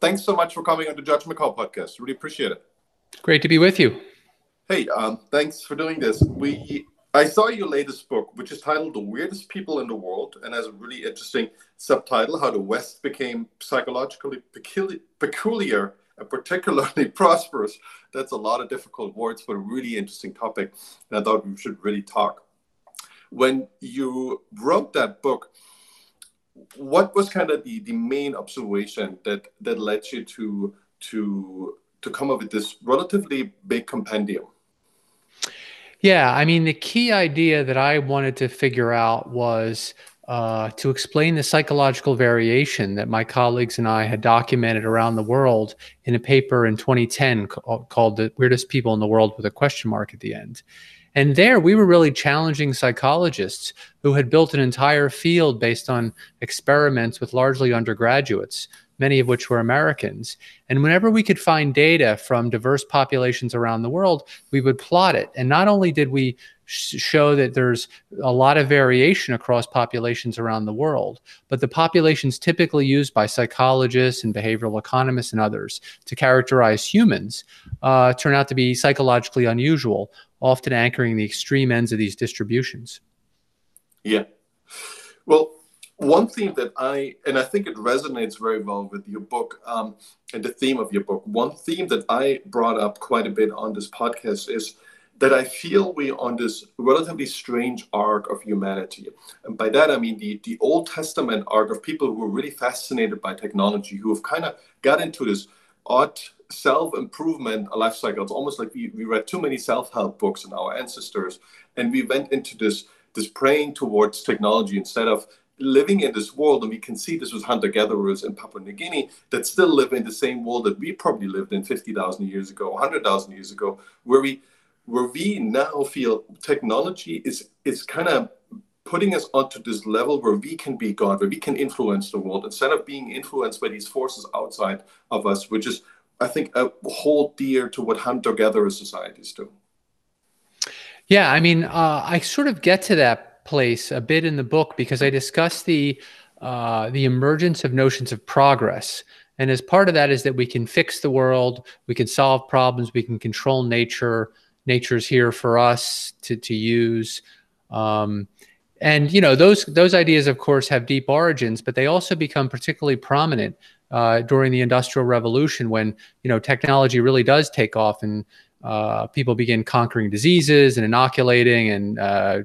thanks so much for coming on the Judgment Call podcast. Really appreciate it. Great to be with you. Hey, um, thanks for doing this. We I saw your latest book, which is titled "The Weirdest People in the World," and has a really interesting subtitle: "How the West Became Psychologically Peculiar, peculiar and Particularly Prosperous." That's a lot of difficult words, but a really interesting topic, and I thought we should really talk. When you wrote that book, what was kind of the, the main observation that that led you to to to come up with this relatively big compendium? Yeah, I mean, the key idea that I wanted to figure out was uh, to explain the psychological variation that my colleagues and I had documented around the world in a paper in 2010 called The Weirdest People in the World with a question mark at the end. And there we were really challenging psychologists who had built an entire field based on experiments with largely undergraduates many of which were Americans. And whenever we could find data from diverse populations around the world, we would plot it. And not only did we show that there's a lot of variation across populations around the world, but the populations typically used by psychologists and behavioral economists and others to characterize humans uh, turn out to be psychologically unusual, often anchoring the extreme ends of these distributions. Yeah. Well, one theme that I, and I think it resonates very well with your book um, and the theme of your book, one theme that I brought up quite a bit on this podcast is that I feel we're on this relatively strange arc of humanity. And by that, I mean the, the Old Testament arc of people who are really fascinated by technology, who have kind of got into this odd self improvement life cycle. It's almost like we, we read too many self help books in our ancestors, and we went into this this praying towards technology instead of living in this world, and we can see this with hunter gatherers in Papua New Guinea that still live in the same world that we probably lived in 50,000 years ago, 100,000 years ago, where we where we now feel technology is is kind of putting us onto this level where we can be God, where we can influence the world instead of being influenced by these forces outside of us, which is, I think, a whole dear to what hunter gatherer societies do. Yeah, I mean, uh, I sort of get to that place a bit in the book because I discuss the uh, the emergence of notions of progress. And as part of that is that we can fix the world, we can solve problems, we can control nature. Nature's here for us to to use. Um, and you know those those ideas, of course, have deep origins, but they also become particularly prominent uh, during the Industrial Revolution when you know technology really does take off and uh, people begin conquering diseases and inoculating and uh,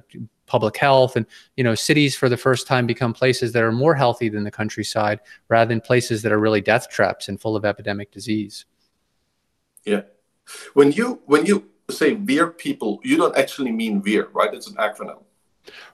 public health and you know cities for the first time become places that are more healthy than the countryside rather than places that are really death traps and full of epidemic disease. Yeah. When you when you say weird people you don't actually mean weird right? It's an acronym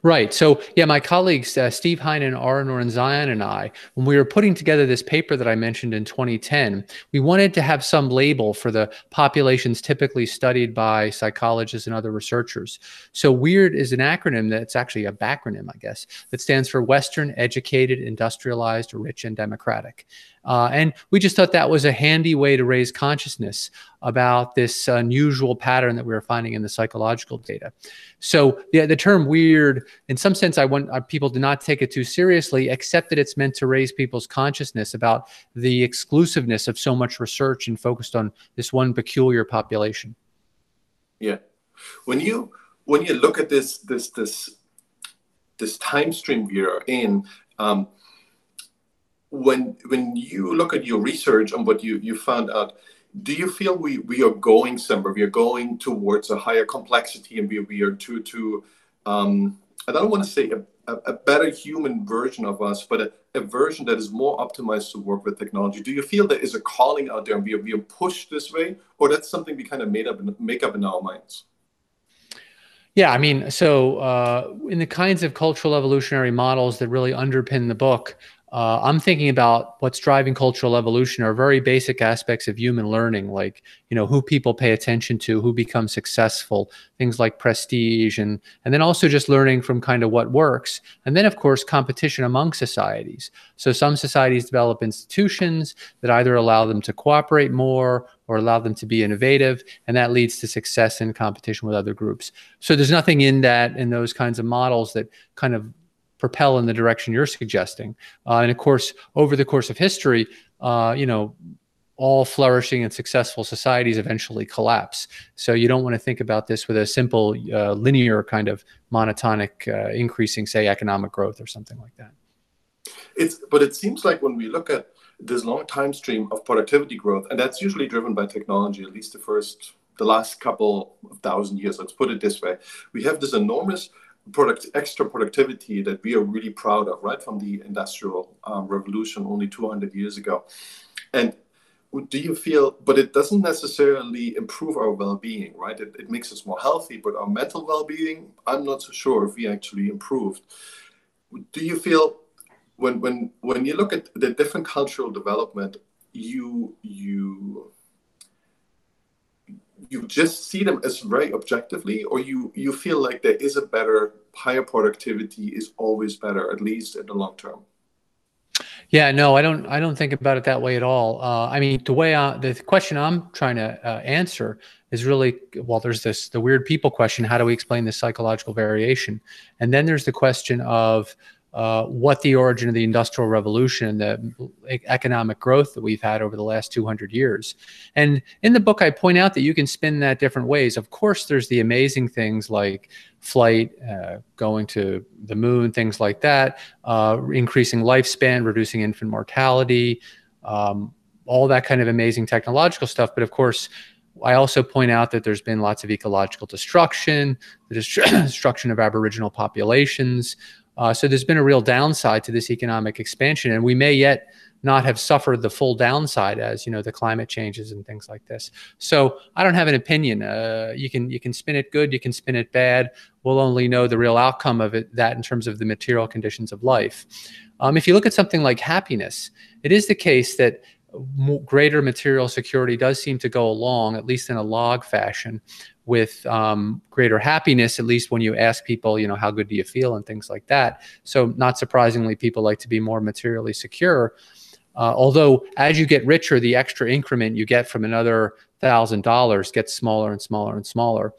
Right. So, yeah, my colleagues, uh, Steve Heine, Ara Zion, and I, when we were putting together this paper that I mentioned in 2010, we wanted to have some label for the populations typically studied by psychologists and other researchers. So, WEIRD is an acronym that's actually a backronym, I guess, that stands for Western Educated, Industrialized, Rich, and Democratic. Uh, and we just thought that was a handy way to raise consciousness about this unusual pattern that we were finding in the psychological data. So yeah, the term weird, in some sense, I want uh, people to not take it too seriously, except that it's meant to raise people's consciousness about the exclusiveness of so much research and focused on this one peculiar population. Yeah, when you when you look at this this this this time stream we are in. Um, when when you look at your research and what you you found out do you feel we we are going somewhere? We are going towards a higher complexity and we, we are to to um, i don't want to say a, a, better human version of us but a, a, version that is more optimized to work with technology. Do you feel there is a calling out there and we are, we are pushed this way or that's something we kind of made up make up in our minds? Yeah, I mean, so uh, in the kinds of cultural evolutionary models that really underpin the book, uh, I'm thinking about what's driving cultural evolution are very basic aspects of human learning, like you know who people pay attention to, who becomes successful, things like prestige, and and then also just learning from kind of what works, and then of course competition among societies. So some societies develop institutions that either allow them to cooperate more or allow them to be innovative, and that leads to success in competition with other groups. So there's nothing in that in those kinds of models that kind of propel in the direction you're suggesting. Uh, and of course, over the course of history, uh, you know, all flourishing and successful societies eventually collapse. So you don't want to think about this with a simple uh, linear kind of monotonic uh, increasing, say, economic growth or something like that. It's but it seems like when we look at this long time stream of productivity growth, and that's usually driven by technology, at least the first, the last couple of thousand years. Let's put it this way: we have this enormous product extra productivity that we are really proud of, right from the industrial um, revolution only 200 years ago, and do you feel but it doesn't necessarily improve our well-being right? It, it makes us more healthy but our mental well-being i'm not so sure if we actually improved. Do you feel when when when you look at the different cultural development you you you just see them as very objectively or you you feel like there is a better higher productivity is always better at least in the long term yeah, no, I don't. I don't think about it that way at all. Uh, I mean, the way I, the question I'm trying to uh, answer is really well. There's this the weird people question: How do we explain this psychological variation? And then there's the question of uh, what the origin of the industrial revolution and the economic growth that we've had over the last 200 years. And in the book, I point out that you can spin that different ways. Of course, there's the amazing things like flight, uh, going to the moon, things like that, uh, increasing lifespan, reducing infant mortality, um, all that kind of amazing technological stuff. But of course, I also point out that there's been lots of ecological destruction, the destruction of Aboriginal populations, uh, so there's been a real downside to this economic expansion, and we may yet not have suffered the full downside as you know the climate changes and things like this. So I don't have an opinion. Uh, you can you can spin it good, you can spin it bad. We'll only know the real outcome of it that in terms of the material conditions of life. Um, if you look at something like happiness, it is the case that greater material security does seem to go along, at least in a log fashion, with um, greater happiness, at least when you ask people, you know, how good do you feel and things like that. So, not surprisingly, people like to be more materially secure. Uh, although, as you get richer, the extra increment you get from another thousand dollars gets smaller and smaller and smaller.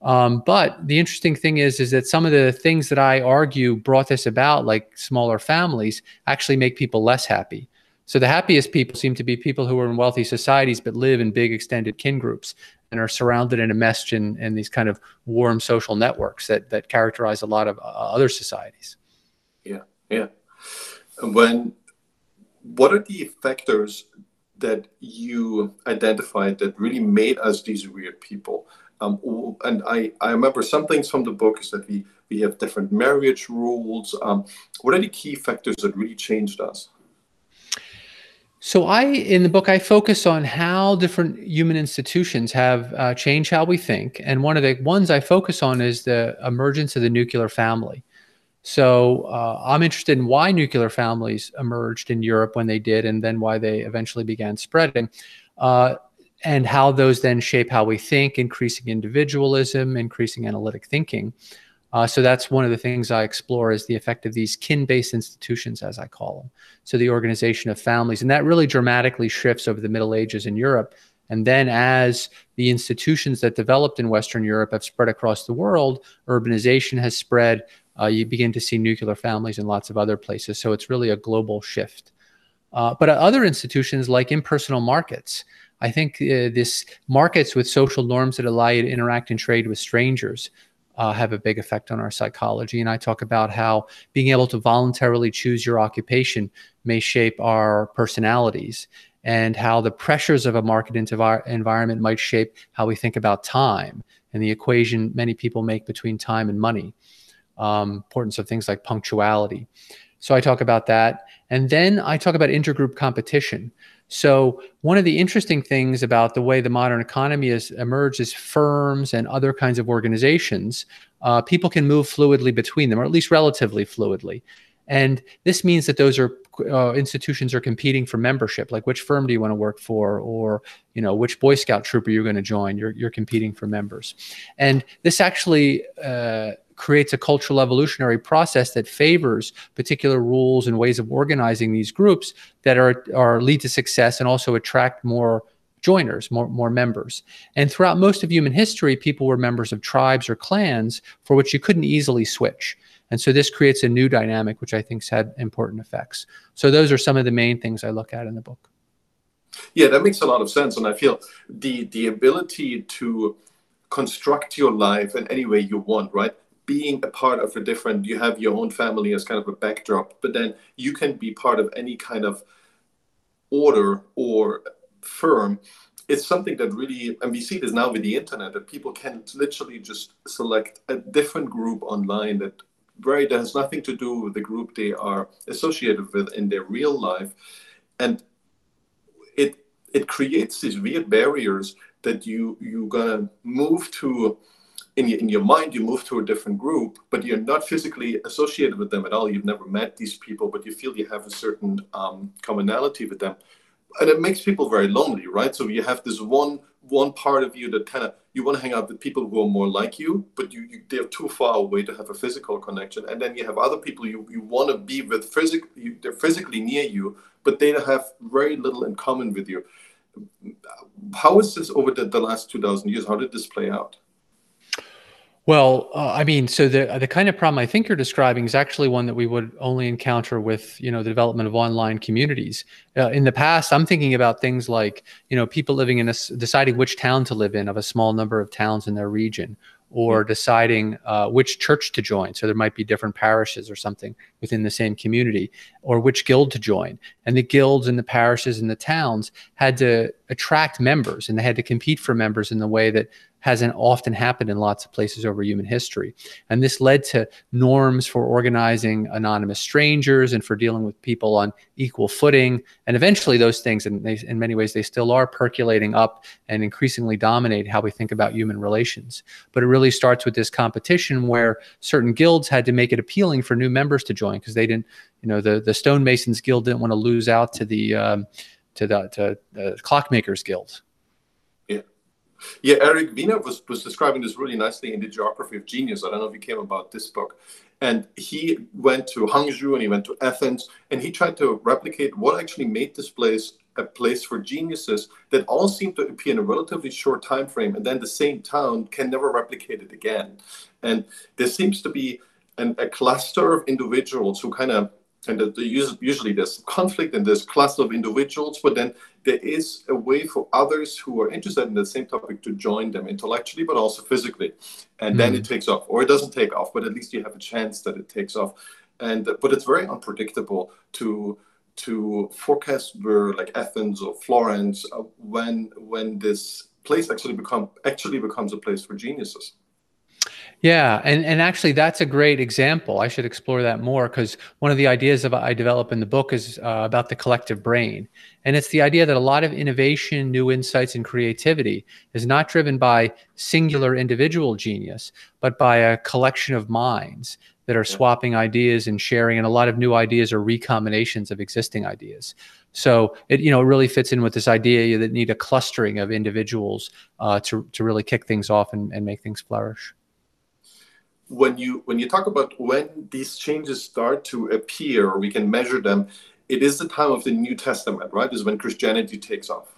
Um, but the interesting thing is, is that some of the things that I argue brought this about, like smaller families, actually make people less happy. So the happiest people seem to be people who are in wealthy societies but live in big extended kin groups and are surrounded and enmeshed in, in these kind of warm social networks that that characterize a lot of uh, other societies. Yeah, yeah. When what are the factors that you identified that really made us these weird people? Um, and I, I remember some things from the book is that we we have different marriage rules. Um, what are the key factors that really changed us? So I, in the book, I focus on how different human institutions have uh, changed how we think, and one of the ones I focus on is the emergence of the nuclear family. So uh, I'm interested in why nuclear families emerged in Europe when they did, and then why they eventually began spreading, uh, and how those then shape how we think, increasing individualism, increasing analytic thinking. Uh, so that's one of the things I explore is the effect of these kin-based institutions, as I call them. So the organization of families, and that really dramatically shifts over the Middle Ages in Europe. And then as the institutions that developed in Western Europe have spread across the world, urbanization has spread. Uh, you begin to see nuclear families in lots of other places. So it's really a global shift. Uh, but other institutions like impersonal markets, I think uh, this markets with social norms that allow you to interact and trade with strangers, uh, have a big effect on our psychology. And I talk about how being able to voluntarily choose your occupation may shape our personalities and how the pressures of a market env- environment might shape how we think about time and the equation many people make between time and money. Um, importance of things like punctuality. So I talk about that. And then I talk about intergroup competition. So, one of the interesting things about the way the modern economy has emerged is firms and other kinds of organizations, uh, people can move fluidly between them, or at least relatively fluidly. And this means that those are uh, institutions are competing for membership. Like, which firm do you want to work for, or you know, which Boy Scout troop are you going to join? You're you're competing for members, and this actually uh, creates a cultural evolutionary process that favors particular rules and ways of organizing these groups that are, are lead to success and also attract more joiners, more, more members. And throughout most of human history, people were members of tribes or clans for which you couldn't easily switch. And so this creates a new dynamic, which I think's had important effects. So those are some of the main things I look at in the book. Yeah, that makes a lot of sense, and I feel the the ability to construct your life in any way you want, right? Being a part of a different, you have your own family as kind of a backdrop, but then you can be part of any kind of order or firm. It's something that really, and we see this now with the internet, that people can literally just select a different group online that very that has nothing to do with the group they are associated with in their real life, and it it creates these weird barriers that you you're gonna move to in your, in your mind you move to a different group but you're not physically associated with them at all. You've never met these people but you feel you have a certain um, commonality with them. And it makes people very lonely right? So you have this one one part of you that kind of you want to hang out with people who are more like you but you, you they're too far away to have a physical connection. And then you have other people you, you want to be with physically they're physically near you but they have very little in common with you. How is this over the, the last 2000 years? How did this play out well, uh, I mean, so the the kind of problem I think you're describing is actually one that we would only encounter with you know the development of online communities. Uh, in the past, I'm thinking about things like you know people living in a deciding which town to live in of a small number of towns in their region, or deciding uh, which church to join. So there might be different parishes or something within the same community, or which guild to join. And the guilds and the parishes and the towns had to attract members and they had to compete for members in the way that hasn't often happened in lots of places over human history. And this led to norms for organizing anonymous strangers and for dealing with people on equal footing. And eventually, those things, and they, in many ways, they still are percolating up and increasingly dominate how we think about human relations. But it really starts with this competition where certain guilds had to make it appealing for new members to join because they didn't, you know, the, the stonemasons guild didn't want to lose out to the, um, to the, to the clockmakers guild yeah, yeah. Eric Weiner was, was describing this really nicely in the Geography of Genius. I don't know if you came about this book. And he went to Hangzhou and he went to Athens and he tried to replicate what actually made this place a place for geniuses that all seem to appear in a relatively short time frame and then the same town can never replicate it again. And there seems to be an, a cluster of individuals who kind of and the, the, usually there's conflict and there's cluster of individuals, but then there is a way for others who are interested in the same topic to join them intellectually, but also physically, and mm. then it hmm. takes off, or it doesn't take off, but at least you have a chance that it takes off, and but it's very unpredictable to to forecast where like Athens or Florence uh, when when this place actually become actually becomes a place for geniuses. Yeah, and and actually that's a great example. I should explore that more because one of the ideas of I develop in the book is uh, about the collective brain, and it's the idea that a lot of innovation, new insights, and creativity is not driven by singular individual genius, but by a collection of minds that are swapping ideas and sharing, and a lot of new ideas are recombinations of existing ideas. So it you know really fits in with this idea that need a clustering of individuals uh, to to really kick things off and, and make things flourish when you when you talk about when these changes start to appear or we can measure them it is the time of the new testament right? Is when christianity takes off.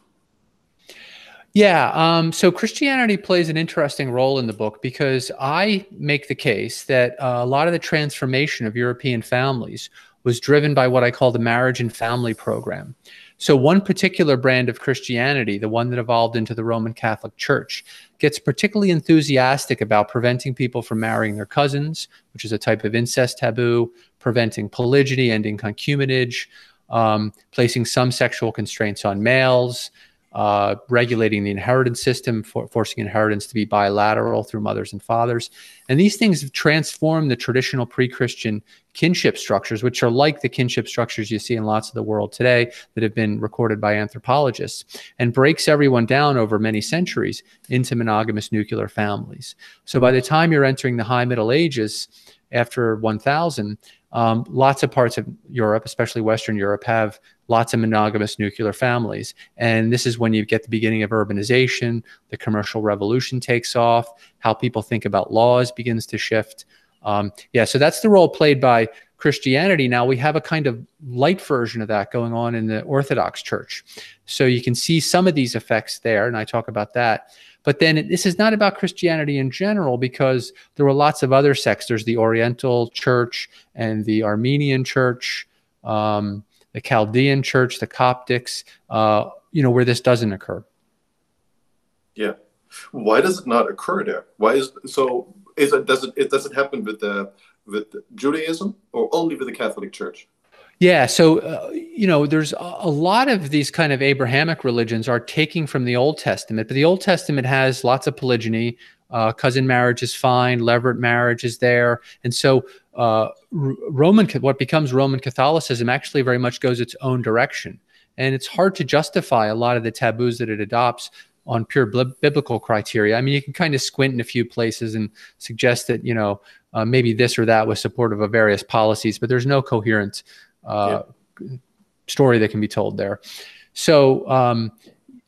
Yeah um, so christianity plays an interesting role in the book because i make the case that uh, a lot of the transformation of european families was driven by what i call the marriage and family program so, one particular brand of Christianity, the one that evolved into the Roman Catholic Church, gets particularly enthusiastic about preventing people from marrying their cousins, which is a type of incest taboo, preventing polygyny, ending concubinage, um, placing some sexual constraints on males, uh, regulating the inheritance system, for, forcing inheritance to be bilateral through mothers and fathers. And these things have transformed the traditional pre Christian kinship structures, which are like the kinship structures you see in lots of the world today that have been recorded by anthropologists, and breaks everyone down over many centuries into monogamous nuclear families. So by the time you're entering the high Middle Ages, after 1000, um, lots of parts of Europe, especially Western Europe, have lots of monogamous nuclear families. And this is when you get the beginning of urbanization, the commercial revolution takes off, how people think about laws begins to shift. Um, yeah, so that's the role played by Christianity. Now we have a kind of light version of that going on in the Orthodox Church. So you can see some of these effects there, and I talk about that. But then this is not about Christianity in general because there were lots of other sects. There's the Oriental Church and the Armenian Church. Um, the Chaldean church, the Coptics, uh, you know, where this doesn't occur. Yeah. Why does it not occur there? Why is so? Is it does it, it does it happen with the with Judaism or only with the Catholic Church? Yeah, so uh, you know, there's a lot of these kind of Abrahamic religions are taking from the Old Testament, but the Old Testament has lots of polygyny. Uh, cousin marriage is fine, levirate marriage is there, and so uh, Roman what becomes Roman Catholicism actually very much goes its own direction, and it's hard to justify a lot of the taboos that it adopts on pure biblical criteria. I mean, you can kind of squint in a few places and suggest that you know uh, maybe this or that was supportive of various policies, but there's no coherent uh, yeah. story that can be told there. So um,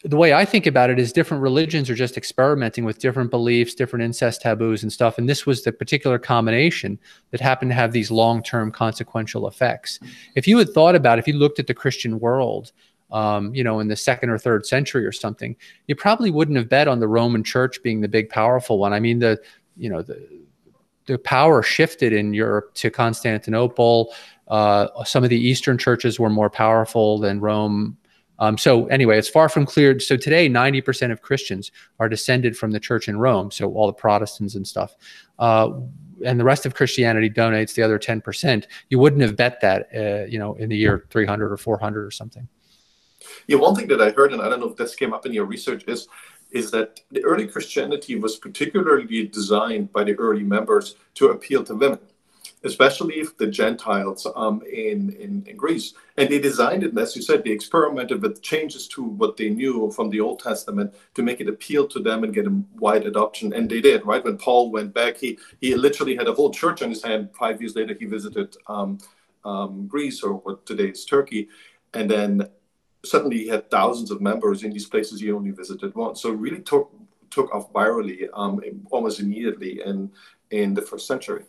the way I think about it is different religions are just experimenting with different beliefs, different incest taboos and stuff. And this was the particular combination that happened to have these long-term consequential effects. If you had thought about, if you looked at the Christian world, um, you know, in the second or third century or something, you probably wouldn't have bet on the Roman Church being the big powerful one. I mean, the you know the the power shifted in Europe to Constantinople. Uh, some of the Eastern churches were more powerful than Rome. Um, so anyway, it's far from clear. So today, 90% of Christians are descended from the church in Rome. So all the Protestants and stuff. Uh, and the rest of Christianity donates the other 10%. You wouldn't have bet that, uh, you know, in the year 300 or 400 or something. Yeah, one thing that I heard, and I don't know if this came up in your research, is is that the early Christianity was particularly designed by the early members to appeal to women especially if the Gentiles um, in, in, in Greece. And they designed it, as you said, they experimented with changes to what they knew from the Old Testament to make it appeal to them and get a wide adoption. And they did, right? When Paul went back, he, he literally had a whole church on his hand. Five years later, he visited um, um, Greece or what today is Turkey. And then suddenly he had thousands of members in these places he only visited once. So really took took off virally um, almost immediately in in the first century.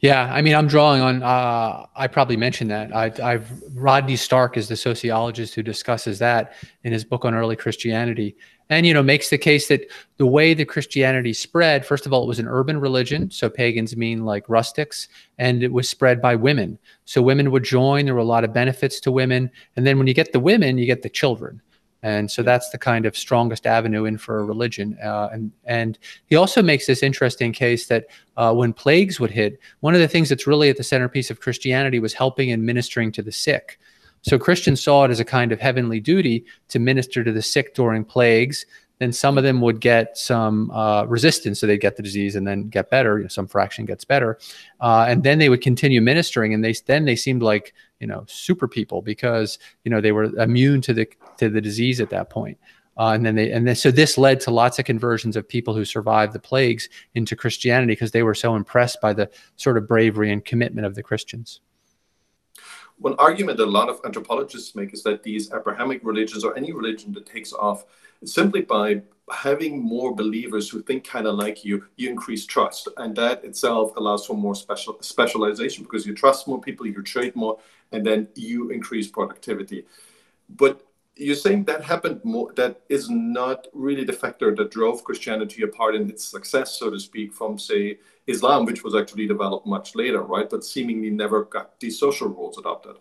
Yeah, I mean, I'm drawing on. Uh, I probably mentioned that. I, I've Rodney Stark is the sociologist who discusses that in his book on early Christianity, and you know makes the case that the way that Christianity spread, first of all, it was an urban religion, so pagans mean like rustics, and it was spread by women. So women would join. There were a lot of benefits to women, and then when you get the women, you get the children. And so that's the kind of strongest avenue in for a religion. Uh, and, and he also makes this interesting case that uh, when plagues would hit, one of the things that's really at the centerpiece of Christianity was helping and ministering to the sick. So Christians saw it as a kind of heavenly duty to minister to the sick during plagues. Then some of them would get some uh, resistance, so they'd get the disease and then get better. You know, some fraction gets better, uh, and then they would continue ministering. And they then they seemed like you know super people because you know they were immune to the to the disease at that point. Uh, and then they and then so this led to lots of conversions of people who survived the plagues into Christianity because they were so impressed by the sort of bravery and commitment of the Christians. One argument that a lot of anthropologists make is that these Abrahamic religions or any religion that takes off simply by having more believers who think kind of like you, you increase trust, and that itself allows for more special specialization because you trust more people, you trade more, and then you increase productivity. But you're saying that happened more that is not really the factor that drove christianity apart in its success so to speak from say islam which was actually developed much later right? But seemingly never got these social rules adopted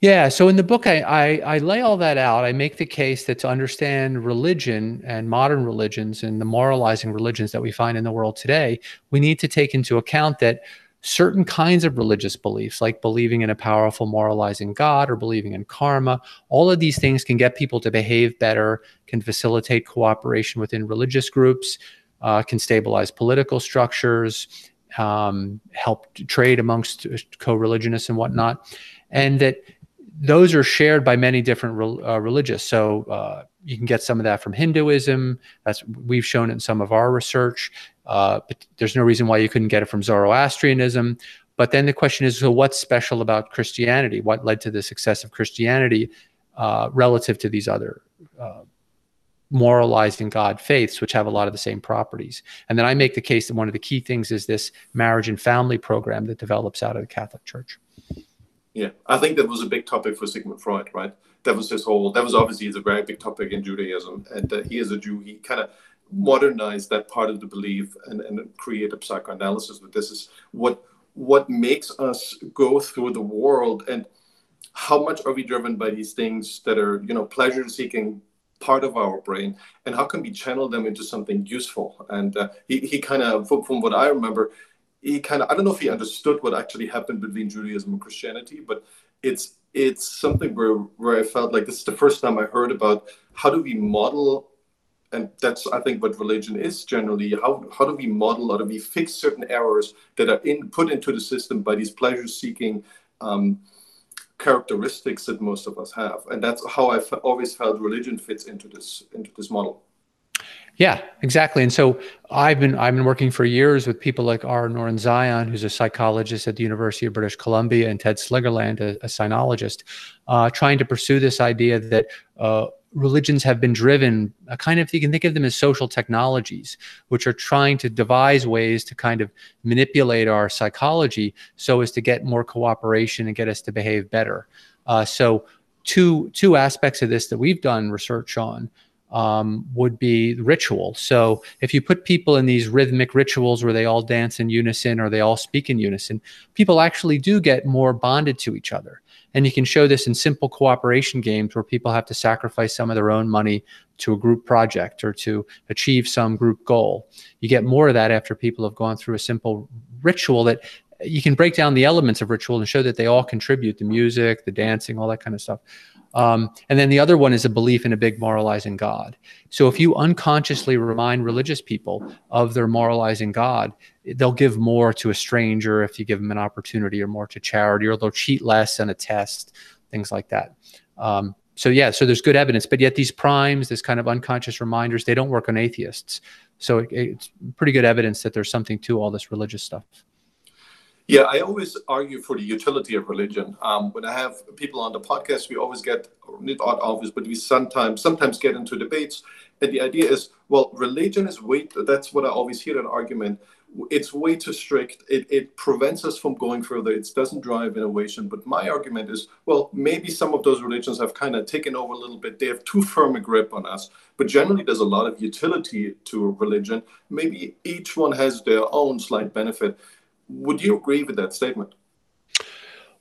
yeah so in the book I, I, I lay all that out i make the case that to understand religion and modern religions and the moralizing religions that we find in the world today we need to take into account that certain kinds of religious beliefs, like believing in a powerful moralizing God or believing in karma, all of these things can get people to behave better, can facilitate cooperation within religious groups, uh, can stabilize political structures, um, help trade amongst co religionists and whatnot. And that those are shared by many different uh, religious. So uh, you can get some of that from Hinduism. That's we've shown in some of our research. Uh, but there's no reason why you couldn't get it from Zoroastrianism. But then the question is, so what's special about Christianity? What led to the success of Christianity uh, relative to these other uh, moralizing God faiths, which have a lot of the same properties? And then I make the case that one of the key things is this marriage and family program that develops out of the Catholic Church. Yeah, I think that was a big topic for Sigmund Freud, right? That was his whole. That was obviously a very big topic in Judaism, and uh, he is a Jew. He kind of modernized that part of the belief and, and create a psychoanalysis but this is what what makes us go through the world and how much are we driven by these things that are you know pleasure seeking part of our brain and how can we channel them into something useful and uh, he, he kind of from what i remember he kind of i don't know if he understood what actually happened between judaism and christianity but it's it's something where where i felt like this is the first time i heard about how do we model and that's i think what religion is generally how, how do we model how do we fix certain errors that are in put into the system by these pleasure seeking um, characteristics that most of us have? And that's how I've always felt religion fits into this into this model yeah exactly. And so i've been i've been working for years with people like Ara Norenzayan who's a psychologist at the university of british columbia and ted slingerland a, a sinologist uh, trying to pursue this idea that uh, religions have been driven a kind of you can think of them as social technologies which are trying to devise ways to kind of manipulate our psychology so as to get more cooperation and get us to behave better. Uh, so two two aspects of this that we've done research on um, would be ritual. So if you put people in these rhythmic rituals where they all dance in unison or they all speak in unison, people actually do get more bonded to each other. And you can show this in simple cooperation games where people have to sacrifice some of their own money to a group project or to achieve some group goal. You get more of that after people have gone through a simple ritual that you can break down the elements of ritual and show that they all contribute the music, the dancing, all that kind of stuff. Um, and then the other one is a belief in a big moralizing God. So if you unconsciously remind religious people of their moralizing God, they'll give more to a stranger if you give them an opportunity, or more to charity, or they'll cheat less on a test, things like that. Um, so yeah, so there's good evidence, but yet these primes, this kind of unconscious reminders, they don't work on atheists. So it, it's pretty good evidence that there's something to all this religious stuff. Yeah, I always argue for the utility of religion. Um, when I have people on the podcast, we always get not always, but we sometimes sometimes get into debates. And the idea is, well, religion is way. That's what I always hear an argument. It's way too strict. It, it prevents us from going further. It doesn't drive innovation. But my argument is, well, maybe some of those religions have kind of taken over a little bit. They have too firm a grip on us. But generally, there's a lot of utility to religion. Maybe each one has their own slight benefit would you agree with that statement?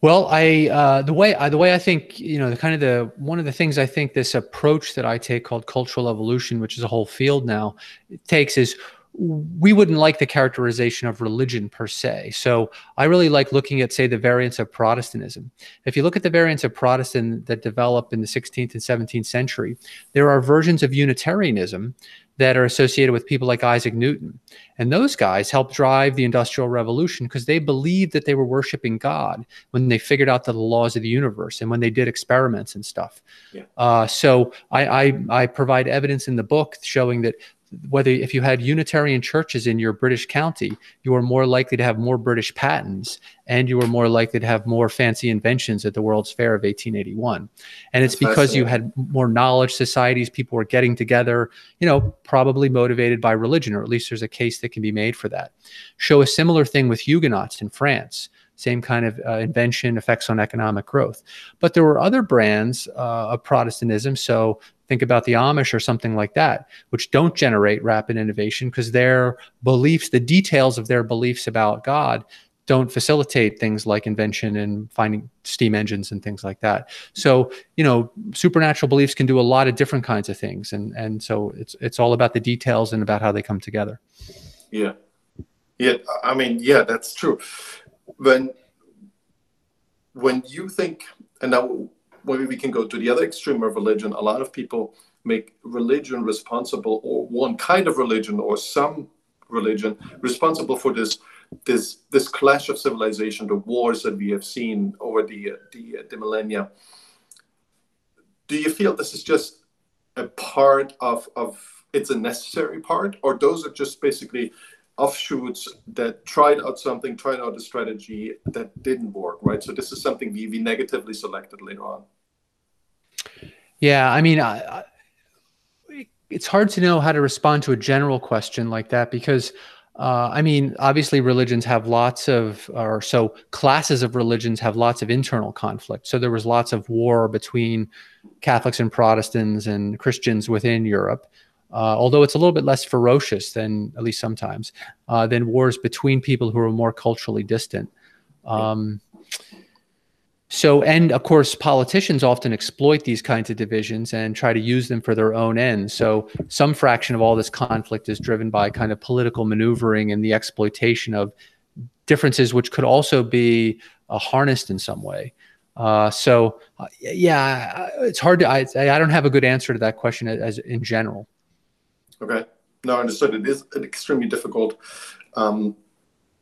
Well, I uh, the way I, the way I think you know the kind of the one of the things I think this approach that I take called cultural evolution, which is a whole field now, it takes is we wouldn't like the characterization of religion per se. So I really like looking at, say, the variants of Protestantism. If you look at the variants of Protestant that develop in the 16th and 17th century, there are versions of Unitarianism that are associated with people like Isaac Newton. And those guys helped drive the Industrial Revolution because they believed that they were worshiping God when they figured out the laws of the universe and when they did experiments and stuff. Yeah. Uh, so I, I, I provide evidence in the book showing that whether if you had Unitarian churches in your British county, you were more likely to have more British patents and you were more likely to have more fancy inventions at the World's Fair of 1881. And it's That's because you had more knowledge societies, people were getting together, you know, probably motivated by religion, or at least there's a case that can be made for that. Show a similar thing with Huguenots in France same kind of uh, invention effects on economic growth but there were other brands uh, of protestantism so think about the Amish or something like that, which don't generate rapid innovation because their beliefs, the details of their beliefs about God, don't facilitate things like invention and finding steam engines and things like that. So, you know, supernatural beliefs can do a lot of different kinds of things. And and so it's it's all about the details and about how they come together. Yeah. Yeah. I mean, yeah, that's true. When when you think and now maybe we can go to the other extreme of religion. A lot of people make religion responsible, or one kind of religion, or some religion responsible for this this this clash of civilization, the wars that we have seen over the the, the millennia. Do you feel this is just a part of of it's a necessary part, or those are just basically offshoots that tried out something, tried out a strategy that didn't work, right? So this is something we, we negatively selected later on. Yeah, I mean, I, I, it's hard to know how to respond to a general question like that because, uh, I mean, obviously religions have lots of, or so classes of religions have lots of internal conflict. So there was lots of war between Catholics and Protestants and Christians within Europe uh, although it's a little bit less ferocious than, at least sometimes, uh, than wars between people who are more culturally distant. Um, so, and of course, politicians often exploit these kinds of divisions and try to use them for their own ends. So, some fraction of all this conflict is driven by kind of political maneuvering and the exploitation of differences, which could also be uh, harnessed in some way. Uh, so, uh, yeah, it's hard to. I, I don't have a good answer to that question as, as in general. Okay, no, I understood. It is an extremely difficult, um,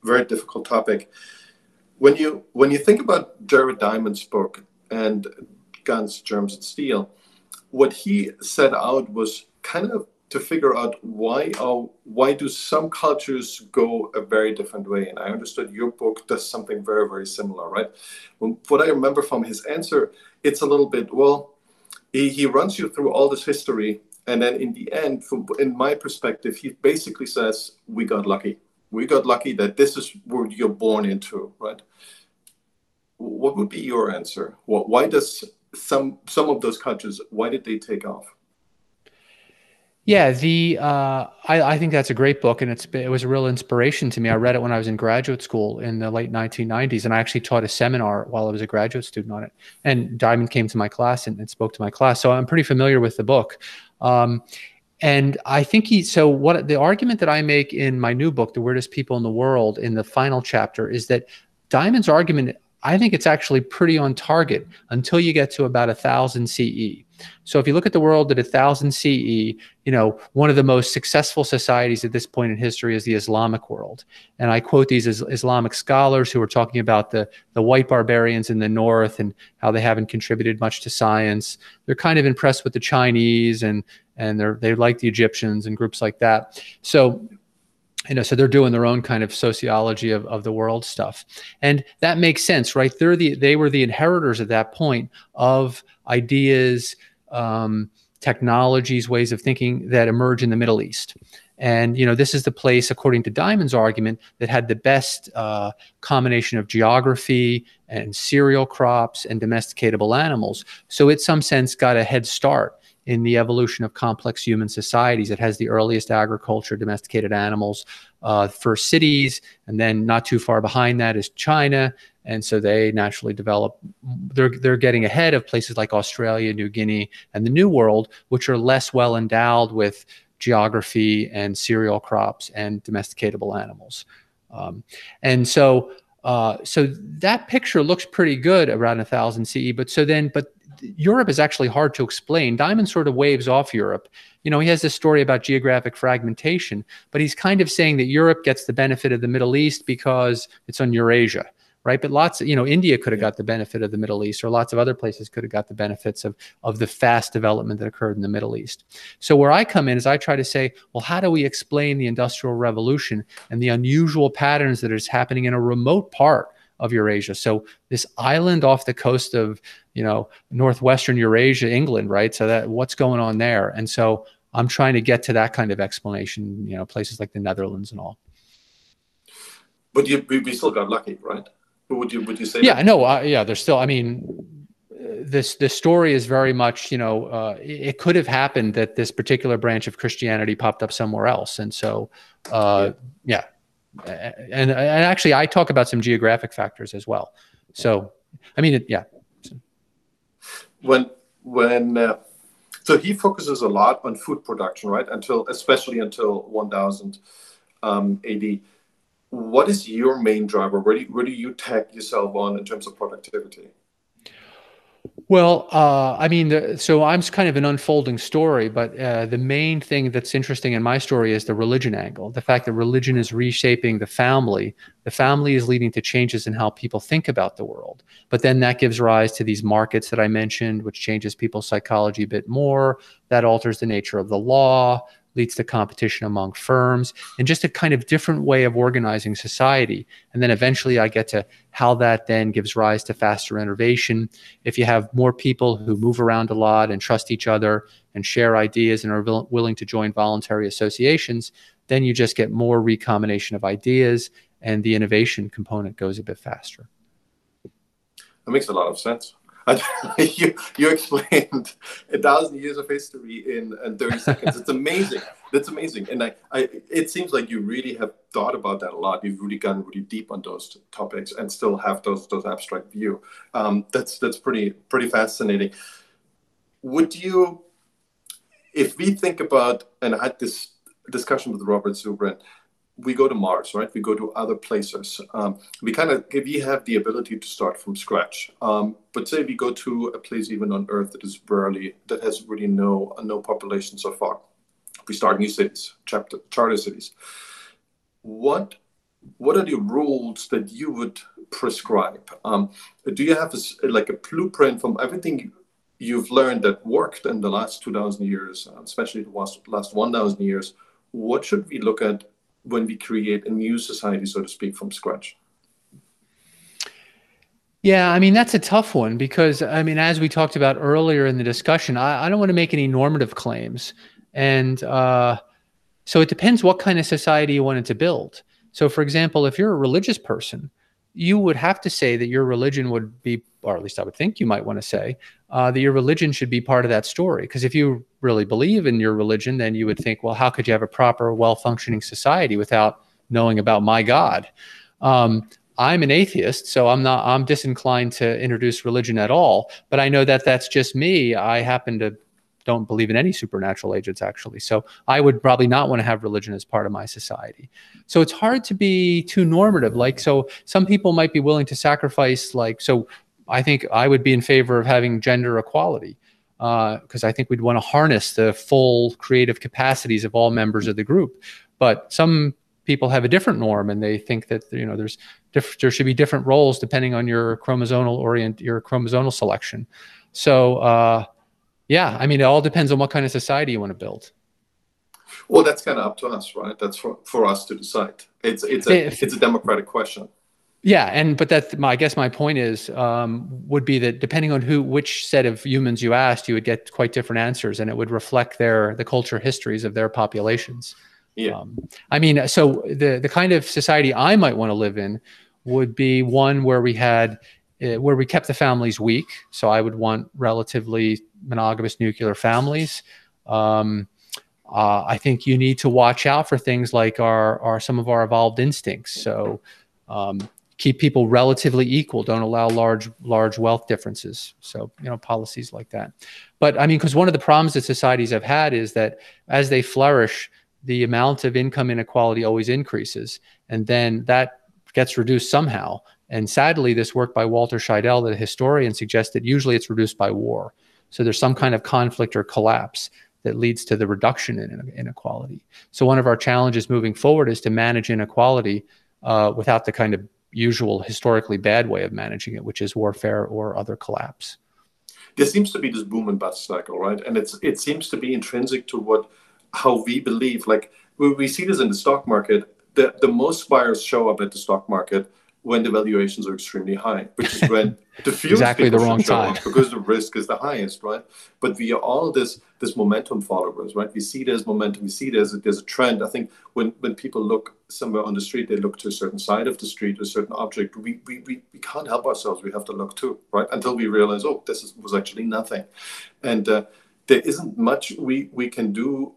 very difficult topic. When you when you think about Jared Diamond's book and Guns, Germs, and Steel, what he set out was kind of to figure out why are why do some cultures go a very different way? And i understood your book does something very very similar right? What i remember from his answer it's a little bit well he, he runs you through all this history and then in the end from in my perspective he basically says we got lucky we got lucky that this is what you're born into, right? What would be your answer? What, why does some some of those countries why did they take off? Yeah, the uh, I, I think that's a great book, and it's it was a real inspiration to me. I read it when I was in graduate school in the late 1990s, and I actually taught a seminar while I was a graduate student on it. And Diamond came to my class and, and spoke to my class, so I'm pretty familiar with the book. Um, and I think he, so what the argument that I make in my new book, The Weirdest People in the World, in the final chapter, is that Diamond's argument, I think it's actually pretty on target until you get to about thousand CE. So if you look at the world at thousand CE, you know, one of the most successful societies at this point in history is the Islamic world. And I quote these as Islamic scholars who are talking about the, the white barbarians in the north and how they haven't contributed much to science. They're kind of impressed with the Chinese and and they're they like the Egyptians and groups like that. So you know, so they're doing their own kind of sociology of, of the world stuff. And that makes sense, right? They're the they were the inheritors at that point of ideas, um, technologies, ways of thinking that emerge in the Middle East. And you know, this is the place, according to Diamond's argument, that had the best uh, combination of geography and cereal crops and domesticatable animals. So, it, some sense, got a head start in the evolution of complex human societies. It has the earliest agriculture, domesticated animals uh, for cities, and then not too far behind that is China. And so they naturally develop. They're they're getting ahead of places like Australia, New Guinea, and the New World, which are less well endowed with geography and cereal crops and domesticatable animals. Um, and so uh, so that picture looks pretty good around thousand CE. But so then, but Europe is actually hard to explain. Diamond sort of waves off Europe. You know, he has this story about geographic fragmentation, but he's kind of saying that Europe gets the benefit of the Middle East because it's on Eurasia, right? But lots, of, you know, India could have got the benefit of the Middle East, or lots of other places could have got the benefits of of the fast development that occurred in the Middle East. So where I come in is I try to say, well, how do we explain the Industrial Revolution and the unusual patterns that is happening in a remote part of Eurasia. So this island off the coast of, you know, northwestern Eurasia, England, right? So that what's going on there? And so I'm trying to get to that kind of explanation, you know, places like the Netherlands and all. But you, we still got lucky, right? Would you would you say? Yeah, that? no, uh, yeah. There's still. I mean, this this story is very much you know uh, it could have happened that this particular branch of Christianity popped up somewhere else, and so uh, yeah. yeah and, and actually i talk about some geographic factors as well. So i mean it, yeah. When when uh, so he focuses a lot on food production right? Until especially until 1000 um, ad what is your main driver? Where do where do you tag yourself on in terms of productivity well, uh, I mean, the, so I'm kind of an unfolding story, but uh, the main thing that's interesting in my story is the religion angle. The fact that religion is reshaping the family. The family is leading to changes in how people think about the world. But then that gives rise to these markets that I mentioned, which changes people's psychology a bit more. That alters the nature of the law leads to competition among firms and just a kind of different way of organizing society. And then eventually I get to how that then gives rise to faster innovation. If you have more people who move around a lot and trust each other and share ideas and are will- willing to join voluntary associations, then you just get more recombination of ideas and the innovation component goes a bit faster. That makes a lot of sense. You, you explained a thousand years of history in, in 30 seconds. It's amazing. That's amazing. And I, I, it seems like you really have thought about that a lot. You've really gone really deep on those topics and still have those, those abstract view. Um, that's, that's pretty, pretty fascinating. Would you, if we think about, and I had this discussion with Robert Zubrin, we go to Mars, right? We go to other places. Um, we kind of we have the ability to start from scratch. Um, but say we go to a place even on Earth that is barely that has really no no population so far. We start new cities, chapter, charter cities. What what are the rules that you would prescribe? Um, do you have a, like a blueprint from everything you've learned that worked in the last two thousand years, uh, especially the last last one thousand years? What should we look at when we create a new society, so to speak, from scratch? Yeah, I mean, that's a tough one because, I mean, as we talked about earlier in the discussion, I, I don't want to make any normative claims. And uh, so it depends what kind of society you wanted to build. So, for example, if you're a religious person, you would have to say that your religion would be, or at least I would think you might want to say, uh, that your religion should be part of that story. Because if you really believe in your religion, then you would think, well, how could you have a proper, well functioning society without knowing about my God? Um, I'm an atheist, so I'm not, I'm disinclined to introduce religion at all. But I know that that's just me. I happen to don't believe in any supernatural agents actually. So I would probably not want to have religion as part of my society. So it's hard to be too normative. Like, so some people might be willing to sacrifice, like, so I think I would be in favor of having gender equality because uh, I think we'd want to harness the full creative capacities of all members of the group. But some people have a different norm and they think that you know there's there should be different roles depending on your chromosomal orient your chromosomal selection. So uh, yeah, I mean, it all depends on what kind of society you want to build. Well, that's kind of up to us, right? That's for, for us to decide. It's it's a if, it's a democratic question. Yeah, and but that my I guess my point is um, would be that depending on who which set of humans you asked, you would get quite different answers, and it would reflect their the culture histories of their populations. Yeah. Um, I mean, so the the kind of society I might want to live in would be one where we had uh, where we kept the families weak. So I would want relatively monogamous nuclear families. Um, uh, I think you need to watch out for things like our, our some of our evolved instincts. So um, keep people relatively equal. Don't allow large large wealth differences. So you know policies like that. But I mean, because one of the problems that societies have had is that as they flourish, the amount of income inequality always increases, and then that gets reduced somehow. And sadly, this work by Walter Scheidel, the historian, suggests that usually it's reduced by war. So there's some kind of conflict or collapse that leads to the reduction in inequality. So one of our challenges moving forward is to manage inequality uh, without the kind of usual historically bad way of managing it, which is warfare or other collapse. There seems to be this boom and bust cycle, right? And it's it seems to be intrinsic to what how we believe. Like we, we see this in the stock market. The, the most buyers show up at the stock market when the valuations are extremely high, which is when the exactly the wrong time because the risk is the highest, right? But we are all this this momentum followers, right? We see there's momentum, we see there's a, there's a trend. I think when when people look somewhere on the street, they look to a certain side of the street, a certain object. We we, we, we can't help ourselves. We have to look too, right? Until we realize, oh, this is, was actually nothing, and uh, there isn't much we we can do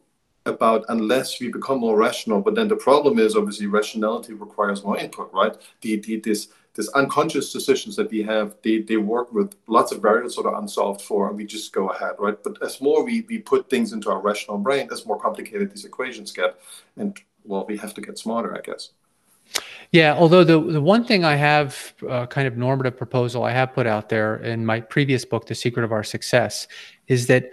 about unless we become more rational. But then the problem is obviously rationality requires more input, right? The, the, this this unconscious decisions that we have, they, they work with lots of variables that are unsolved for, and we just go ahead, right? But as more we, we put things into our rational brain, as more complicated these equations get. And well, we have to get smarter, I guess. Yeah, although the, the one thing I have, uh, kind of normative proposal I have put out there in my previous book, The Secret of Our Success, is that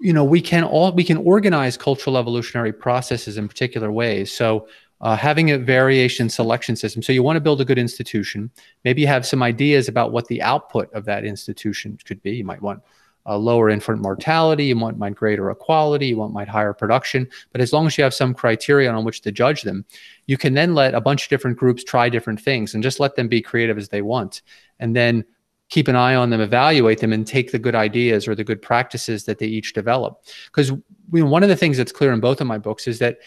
you know we can all we can organize cultural evolutionary processes in particular ways so uh, having a variation selection system. So you want to build a good institution. Maybe you have some ideas about what the output of that institution could be. You might want a lower infant mortality. You might want greater equality. You want might higher production. But as long as you have some criterion on which to judge them you can then let a bunch of different groups try different things and just let them be creative as they want. And then keep an eye on them, evaluate them, and take the good ideas or the good practices that they each develop. Because you know, one of the things that's clear in both of my books is that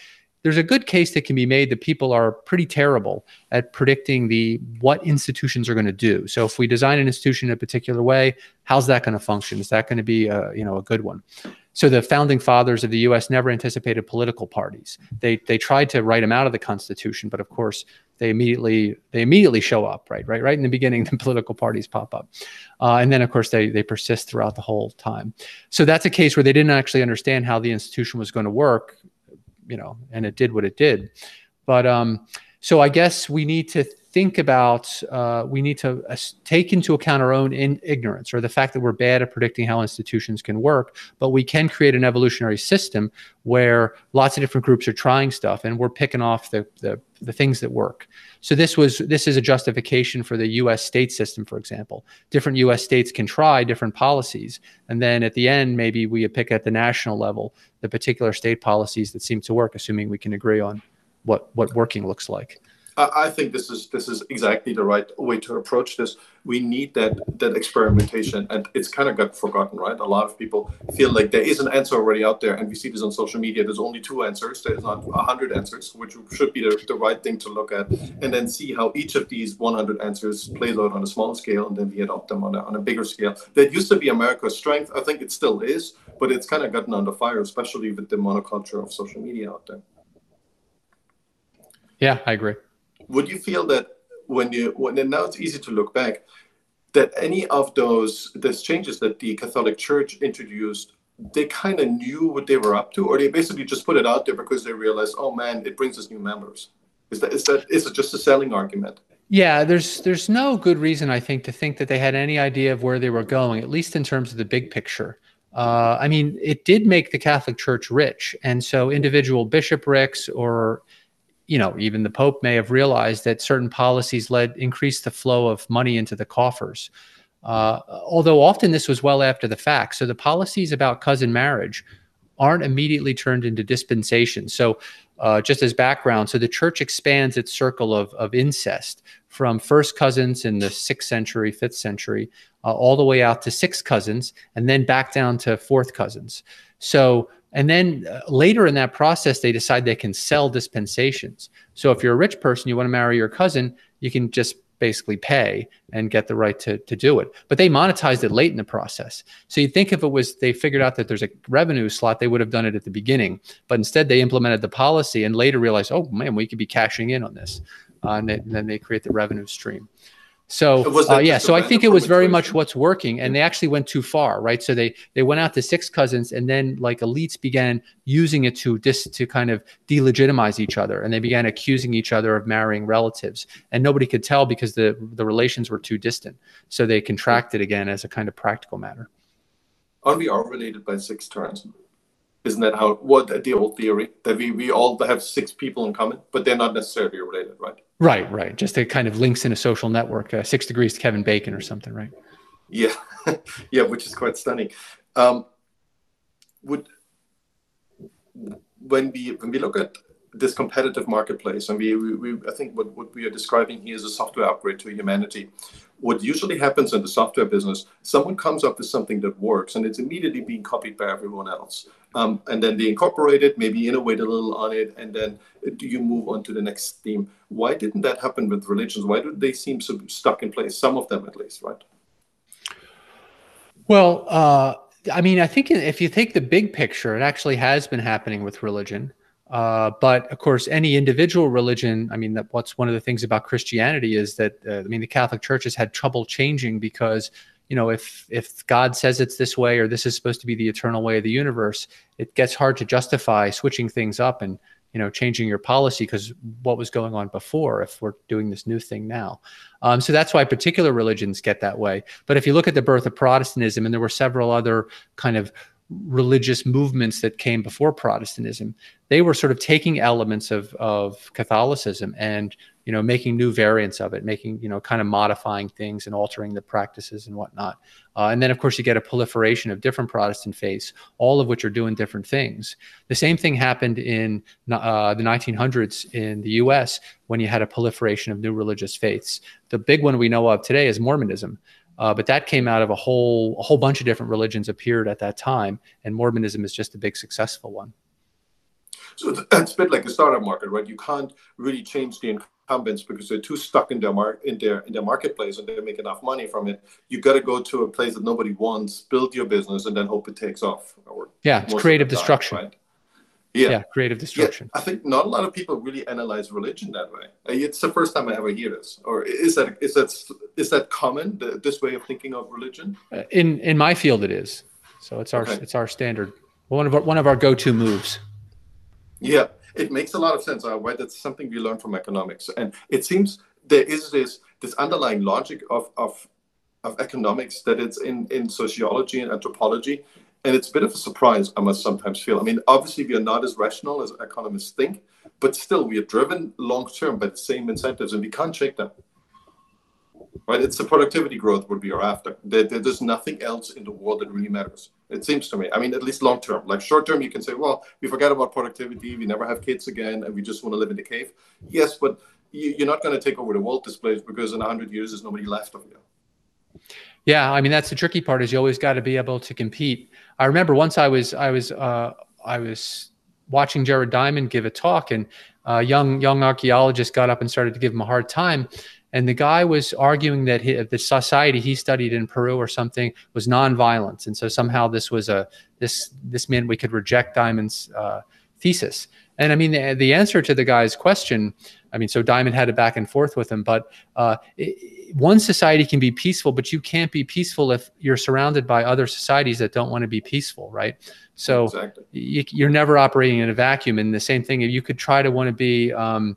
there's a good case that can be made that people are pretty terrible at predicting the what institutions are going to do. So if we design an institution in a particular way, how's that going to function? Is that going to be a, you know a good one? So the founding fathers of the U.S. never anticipated political parties. They they tried to write them out of the Constitution, but of course they immediately they immediately show up right right right in the beginning. The political parties pop up, uh, and then of course they they persist throughout the whole time. So that's a case where they didn't actually understand how the institution was going to work, you know, and it did what it did. But um, so I guess we need to think about, uh, we need to uh, take into account our own in- ignorance or the fact that we're bad at predicting how institutions can work, but we can create an evolutionary system where lots of different groups are trying stuff and we're picking off the, the, the things that work. So this was this is a justification for the U.S. state system, for example. Different U.S. states can try different policies, and then at the end, maybe we pick at the national level the particular state policies that seem to work, assuming we can agree on what what working looks like. I think this is this is exactly the right way to approach this. We need that that experimentation, and it's kind of got forgotten, right? A lot of people feel like there is an answer already out there, and we see this on social media. There's only two answers. There's not hundred answers, which should be the, the right thing to look at, and then see how each of these 100 answers plays out on a small scale, and then we adopt them on a, on a bigger scale. That used to be America's strength. I think it still is, but it's kind of gotten under fire, especially with the monoculture of social media out there. Yeah, I agree would you feel that when you when and now it's easy to look back that any of those those changes that the Catholic Church introduced they kind of knew what they were up to, or they basically just put it out there because they realized, oh man, it brings us new members. Is that is that is it just a selling argument? Yeah, there's there's no good reason I think to think that they had any idea of where they were going, at least in terms of the big picture. Uh, I mean, it did make the Catholic Church rich, and so individual bishoprics or you know, even the Pope may have realized that certain policies led increased the flow of money into the coffers. Uh, although often this was well after the fact. So the policies about cousin marriage aren't immediately turned into dispensation. So uh, just as background, so the church expands its circle of, of incest from first cousins in the sixth century, fifth century, uh, all the way out to sixth cousins, and then back down to fourth cousins. So and then uh, later in that process, they decide they can sell dispensations. So if you're a rich person, you want to marry your cousin, you can just basically pay and get the right to, to do it. But they monetized it late in the process. So you think if it was they figured out that there's a revenue slot, they would have done it at the beginning. But instead, they implemented the policy and later realized, oh man, we could be cashing in on this. Uh, and, they, and then they create the revenue stream. So uh, yeah, so I think it was very much what's working, and they actually went too far, right? So they they went out to six cousins, and then like elites began using it to dis to kind of delegitimize each other, and they began accusing each other of marrying relatives, and nobody could tell because the the relations were too distant. So they contracted again as a kind of practical matter. Are we all related by six turns? Isn't that how what the old theory that we we all have six people in common, but they're not necessarily related, right? Right, right. Just it kind of links in a social network, uh, six degrees to Kevin Bacon or something, right? Yeah, yeah, which is quite stunning. Um, would when we when we look at this competitive marketplace, and we, we, we, I think what, what we are describing here is a software upgrade to humanity. What usually happens in the software business, someone comes up with something that works, and it's immediately being copied by everyone else. Um, and then they incorporate it, maybe innovate a little on it, and then do you move on to the next theme? Why didn't that happen with religions? Why do they seem so stuck in place? Some of them, at least, right? Well, uh, I mean, I think if you take the big picture, it actually has been happening with religion. Uh, but of course, any individual religion, I mean, that what's one of the things about Christianity is that, uh, I mean, the Catholic Church has had trouble changing because, you know, if if God says it's this way or this is supposed to be the eternal way of the universe, it gets hard to justify switching things up and you know changing your policy because what was going on before if we're doing this new thing now. Um, so that's why particular religions get that way. But if you look at the birth of protestantism and there were several other kind of religious movements that came before Protestantism, they were sort of taking elements of, of Catholicism and you know making new variants of it, making you know kind of modifying things and altering the practices and whatnot. Uh, and then of course you get a proliferation of different Protestant faiths, all of which are doing different things. The same thing happened in uh, the 1900s in the U.S. when you had a proliferation of new religious faiths. The big one we know of today is Mormonism. Uh, but that came out of a whole a whole bunch of different religions appeared at that time, and Mormonism is just a big successful one. So it's a bit like the startup market, right? You can't really change the incumbents because they're too stuck in their mar- in their in their marketplace and they make enough money from it. You got to go to a place that nobody wants, build your business, and then hope it takes off. yeah, it's creative destruction. Right? Yeah. yeah, creative destruction. Yeah, I think not a lot of people really analyze religion that way. Uh, it's the first time I ever hear this. Or is that is that is that common? The, this way of thinking of religion? Uh, in in my field, it is. So it's our okay. it's our standard. One of our, one of our go to moves. Yeah, it makes a lot of sense. Uh, right, that's something we learn from economics, and it seems there is this this underlying logic of of of economics that it's in in sociology and anthropology and it's a bit of a surprise, I must sometimes feel. I mean, obviously, we are not as rational as economists think, but still, we are driven long term by the same incentives, and we can't shake them. Right? It's the productivity growth what we are after. There, there, there's nothing else in the world that really matters. It seems to me. I mean, at least long term. Like short term, you can say, well, we forget about productivity, we never have kids again, and we just want to live in the cave. Yes, but you, you're not going to take over the world displays because in 100 years, there's nobody left of you. Yeah, I mean that's the tricky part is you always got to be able to compete. I remember once I was I was uh, I was watching Jared Diamond give a talk, and a young young archaeologist got up and started to give him a hard time. And the guy was arguing that he, the society he studied in Peru or something was nonviolent, and so somehow this was a this this meant we could reject Diamond's uh, thesis. And I mean, the, the answer to the guy's question, I mean, so Diamond had it back and forth with him, but uh, it, one society can be peaceful, but you can't be peaceful if you're surrounded by other societies that don't want to be peaceful, right? So exactly. you, are never operating in a vacuum. And the same thing, if you could try to want to be, um,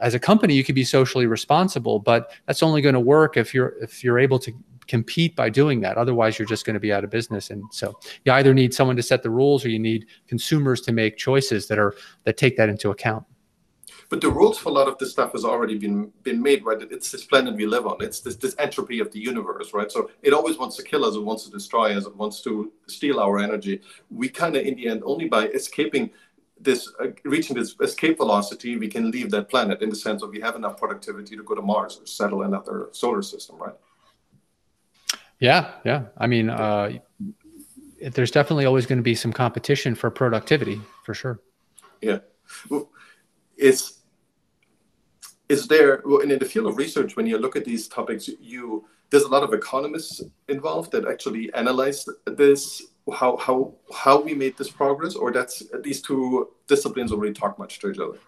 as a company, you could be socially responsible, but that's only going to work if you're if you're able to compete by doing that. Otherwise, you're just going to be out of business. And so you either need someone to set the rules or you need consumers to make choices that are that take that into account. But the rules for a lot of this stuff has already been been made, right? It's this planet we live on. It's this, this entropy of the universe, right? So it always wants to kill us, it wants to destroy us, it wants to steal our energy. We kind of, in the end, only by escaping this, uh, reaching this escape velocity, we can leave that planet in the sense of we have enough productivity to go to Mars or settle another solar system, right? Yeah, yeah. I mean, uh, there's definitely always going to be some competition for productivity, for sure. Yeah, well, is is there in the field of research when you look at these topics, you there's a lot of economists involved that actually analyze this how how how we made this progress, or that's these two disciplines already talk much to each other.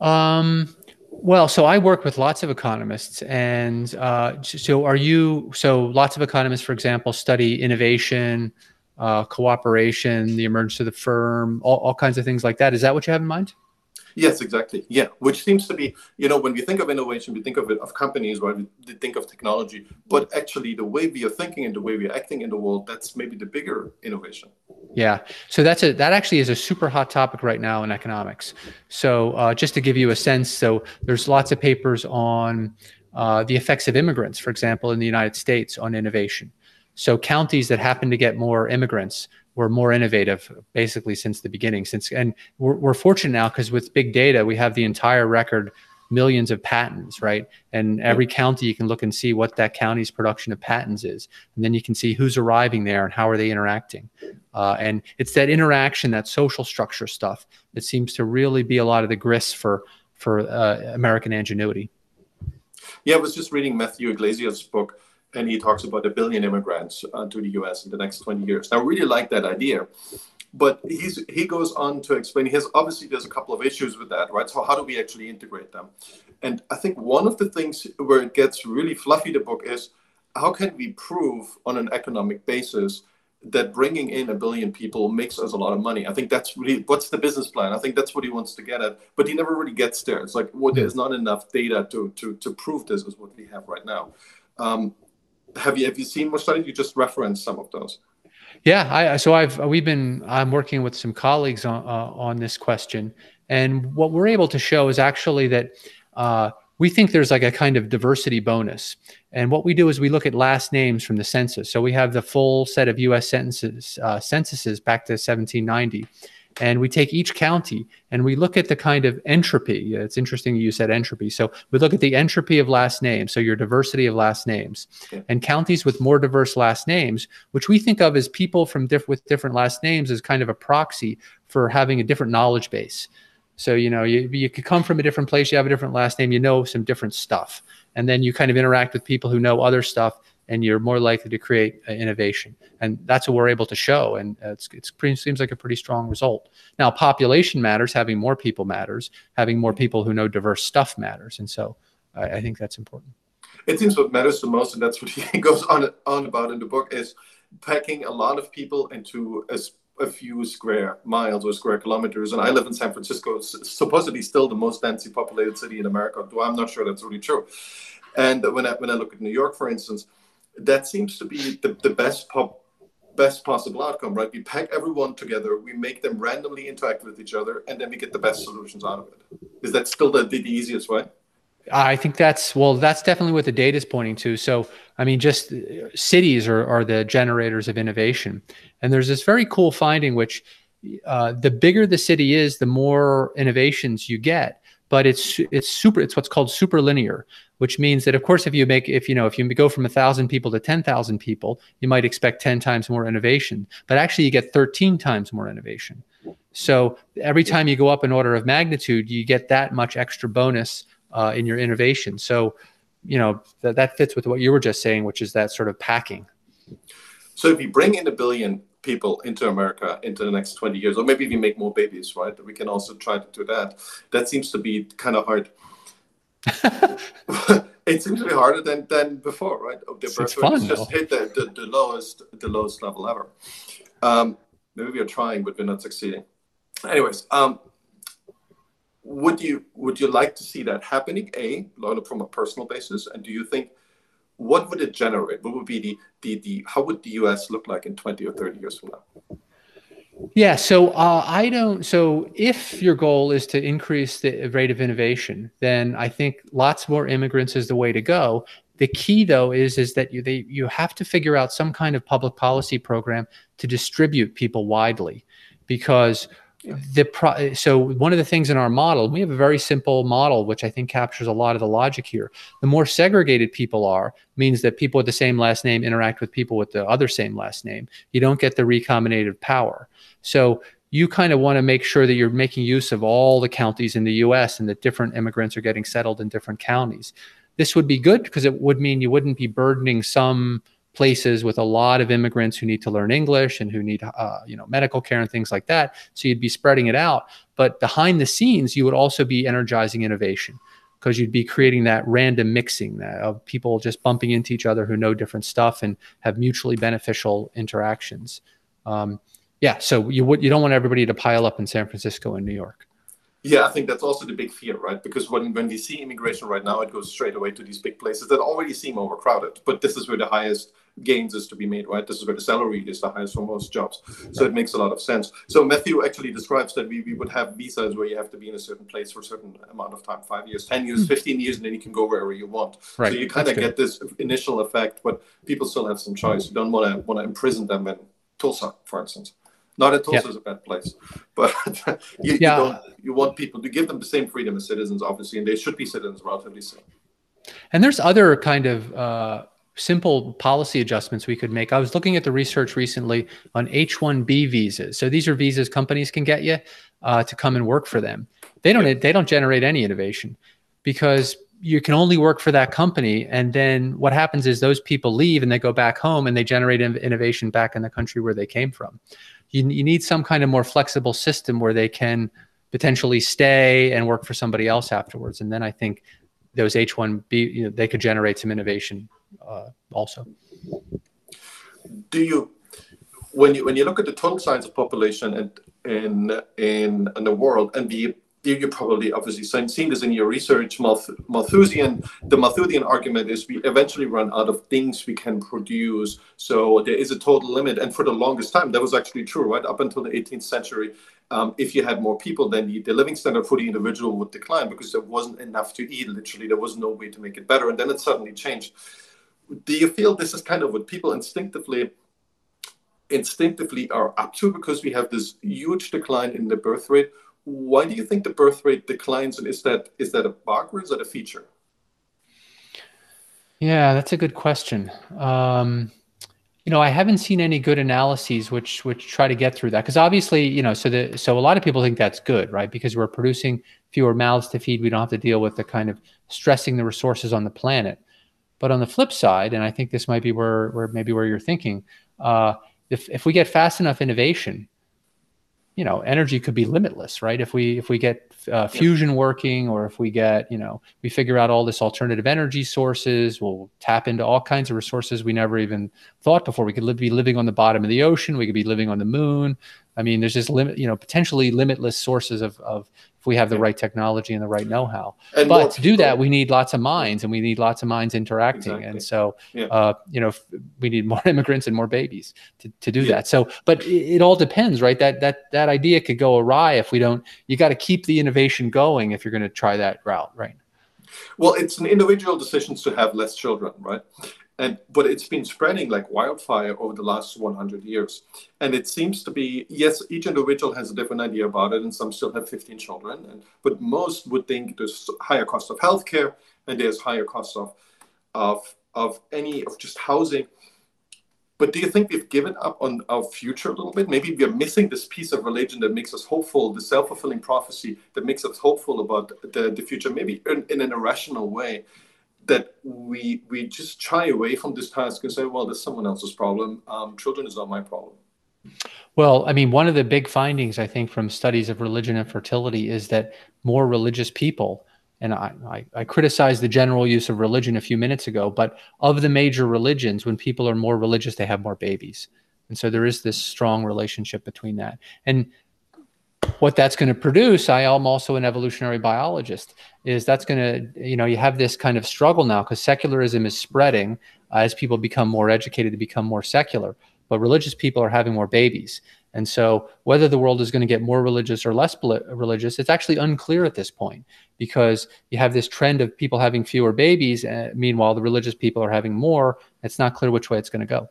Um, well, so I work with lots of economists, and uh, so are you? So lots of economists, for example, study innovation, uh, cooperation, the emergence of the firm, all, all kinds of things like that. Is that what you have in mind? Yes, exactly. Yeah, which seems to be, you know, when we think of innovation, we think of it of companies, right? We think of technology, but actually, the way we are thinking and the way we are acting in the world, that's maybe the bigger innovation. Yeah. So that's a that actually is a super hot topic right now in economics. So uh, just to give you a sense, so there's lots of papers on uh, the effects of immigrants, for example, in the United States on innovation. So counties that happen to get more immigrants were more innovative basically since the beginning since and we're, we're fortunate now because with big data we have the entire record millions of patents right? And every county you can look and see what that county's production of patents is. And then you can see who's arriving there and how are they interacting. Uh, and it's that interaction that social structure stuff that seems to really be a lot of the grist for for uh, american ingenuity. Yeah i was just reading matthew yglesias book and he talks about a billion immigrants uh, to the US in the next 20 years. Now, I really like that idea. But he's, he goes on to explain, he has obviously there's a couple of issues with that, right? So how do we actually integrate them? And I think one of the things where it gets really fluffy, the book, is how can we prove on an economic basis that bringing in a billion people makes us a lot of money. I think that's really what's the business plan. I think that's what he wants to get at, but he never really gets there. It's like well, there's not enough data to to to prove this is what we have right now. Um, have you have you seen more studies? You just referenced some of those. Yeah, I, so I've we've been I'm working with some colleagues on uh, on this question, and what we're able to show is actually that uh, we think there's like a kind of diversity bonus. And what we do is we look at last names from the census. So we have the full set of U.S. census uh, censuses back to 1790, and we take each county and we look at the kind of entropy. It's interesting you said entropy. So we look at the entropy of last names, so your diversity of last names, and counties with more diverse last names, which we think of as people from diff- with different last names, as kind of a proxy for having a different knowledge base. So you know you you could come from a different place, you have a different last name, you know some different stuff, and then you kind of interact with people who know other stuff and you're more likely to create uh, innovation. And that's what we're able to show. And it's, it's pretty, seems like a pretty strong result. Now, population matters. Having more people matters. Having more people who know diverse stuff matters. And so I, I think that's important. It seems what matters the most, and that's what he goes on on about in the book, is packing a lot of people into a, a few square miles or square kilometers. And I live in San Francisco, supposedly still the most densely populated city in America, though I'm not sure that's really true. And when I when I look at New York, for instance, that seems to be the, the best pop, best possible outcome, right? We pack everyone together, we make them randomly interact with each other, and then we get the best solutions out of it. Is that still the, the, easiest way? I think that's well, that's definitely what the data is pointing to. So, I mean, just cities are, are the generators of innovation. And there's this very cool finding, which uh, the bigger the city is, the more innovations you get. But it's it's super. It's what's called super linear, which means that of course if you make if you know if you go from a thousand people to 10,000 people you might expect 10 times more innovation but actually you get 13 times more innovation so every time you go up an order of magnitude you get that much extra bonus uh, in your innovation so you know that, that fits with what you were just saying which is that sort of packing so if you bring in a billion people into America into the next 20 years, or maybe we make more babies, right? We can also try to do that. That seems to be kind of hard. it seems to be harder than, than before, right? The it's, it's fun, just hit the, the, the, lowest the lowest level ever. Um, maybe we are trying, but we're not succeeding. Anyways, um, would you would you like to see that happening? A, from a personal basis, and do you think what would it generate? What would be the the, the how would the U.S. look like in twenty or thirty years from now? Yeah, so uh, I don't. So if your goal is to increase the rate of innovation, then I think lots more immigrants is the way to go. The key, though, is is that you they, you have to figure out some kind of public policy program to distribute people widely, because the pro- so one of the things in our model we have a very simple model which i think captures a lot of the logic here. The more segregated people are means that people with the same last name interact with people with the other same last name. You don't get the recombinative power. So you kind of want to make sure that you're making use of all the counties in the US and that different immigrants are getting settled in different counties. This would be good because it would mean you wouldn't be burdening some places with a lot of immigrants who need to learn English and who need uh, you know medical care and things like that. So you'd be spreading it out, but behind the scenes you would also be energizing innovation because you'd be creating that random mixing of people just bumping into each other who know different stuff and have mutually beneficial interactions. Um, yeah, so you would you don't want everybody to pile up in San Francisco and New York. Yeah, I think that's also the big fear, right? Because when, when we see immigration right now, it goes straight away to these big places that already seem overcrowded. But this is where the highest gains is to be made, right? This is where the salary is the highest for most jobs. So it makes a lot of sense. So Matthew actually describes that we, we would have visas where you have to be in a certain place for a certain amount of time, five years, 10 years, hmm. 15 years, and then you can go wherever you want. Right. So you kind of get this initial effect, but people still have some choice. You don't want to want to imprison them in Tulsa, for instance. Not that Tulsa is a bad place, but you, yeah. you, don't, you want people to give them the same freedom as citizens, obviously, and they should be citizens relatively soon. And there's other kind of uh, simple policy adjustments we could make. I was looking at the research recently on H-1B visas. So these are visas companies can get you uh, to come and work for them. They don't. They don't generate any innovation because you can only work for that company and then what happens is those people leave and they go back home and they generate innovation back in the country where they came from you, you need some kind of more flexible system where they can potentially stay and work for somebody else afterwards. And then I think those H1B, you know, they could generate some innovation uh, also. Do you, when you when you look at the total size of population and in in in the world and the you probably obviously seen this in your research. Malthusian, the Malthusian argument is we eventually run out of things we can produce. So there is a total limit. And for the longest time, that was actually true, right? Up until the 18th century, um, if you had more people, then the, the living standard for the individual would decline because there wasn't enough to eat, literally. There was no way to make it better. And then it suddenly changed. Do you feel this is kind of what people instinctively instinctively are up to because we have this huge decline in the birth rate. Why do you think the birth rate declines, and is that is that a bug or is that a feature? Yeah, that's a good question. Um, you know, I haven't seen any good analyses which which try to get through that because obviously, you know, so the so a lot of people think that's good, right? Because we're producing fewer mouths to feed, we don't have to deal with the kind of stressing the resources on the planet. But on the flip side, and I think this might be where where maybe where you're thinking, uh, if if we get fast enough innovation, you know energy could be limitless right? If we if we get uh, fusion working or if we get you know we figure out all this alternative energy sources we'll tap into all kinds of resources we never even thought before. We could live, be living on the bottom of the ocean we could be living on the moon. I mean there's just limit you know potentially limitless sources of, of if we have the right technology and the right know-how. And but to do that, we need lots of minds, and we need lots of minds interacting. Exactly. And so, yeah. uh, you know, we need more immigrants and more babies to, to do yeah. that. So, but it, it, all depends, right? That that that idea could go awry if we don't. You got to keep the innovation going if you're going to try that route, right? Well, it's an individual decision to have less children, right? And but it's been spreading like wildfire over the last 100 years. And it seems to be yes, each individual has a different idea about it, and some still have 15 children. And but most would think there's higher cost of healthcare and there's higher cost of of of any of just housing. But do you think we've given up on our future a little bit? Maybe we're missing this piece of religion that makes us hopeful, the self fulfilling prophecy that makes us hopeful about the, the future, maybe in, in an irrational way that we we just shy away from this task and say, well, that's someone else's problem. Um, children is not my problem. Well, I mean, one of the big findings I think from studies of religion and fertility is that more religious people, and I, I, I criticized the general use of religion a few minutes ago, but of the major religions, when people are more religious, they have more babies. And so there is this strong relationship between that. And what that's going to produce i am also an evolutionary biologist is that's going to you know you have this kind of struggle now because secularism is spreading uh, as people become more educated to become more secular but religious people are having more babies. And so whether the world is going to get more religious or less religious it's actually unclear at this point because you have this trend of people having fewer babies uh, meanwhile the religious people are having more. It's not clear which way it's going to go.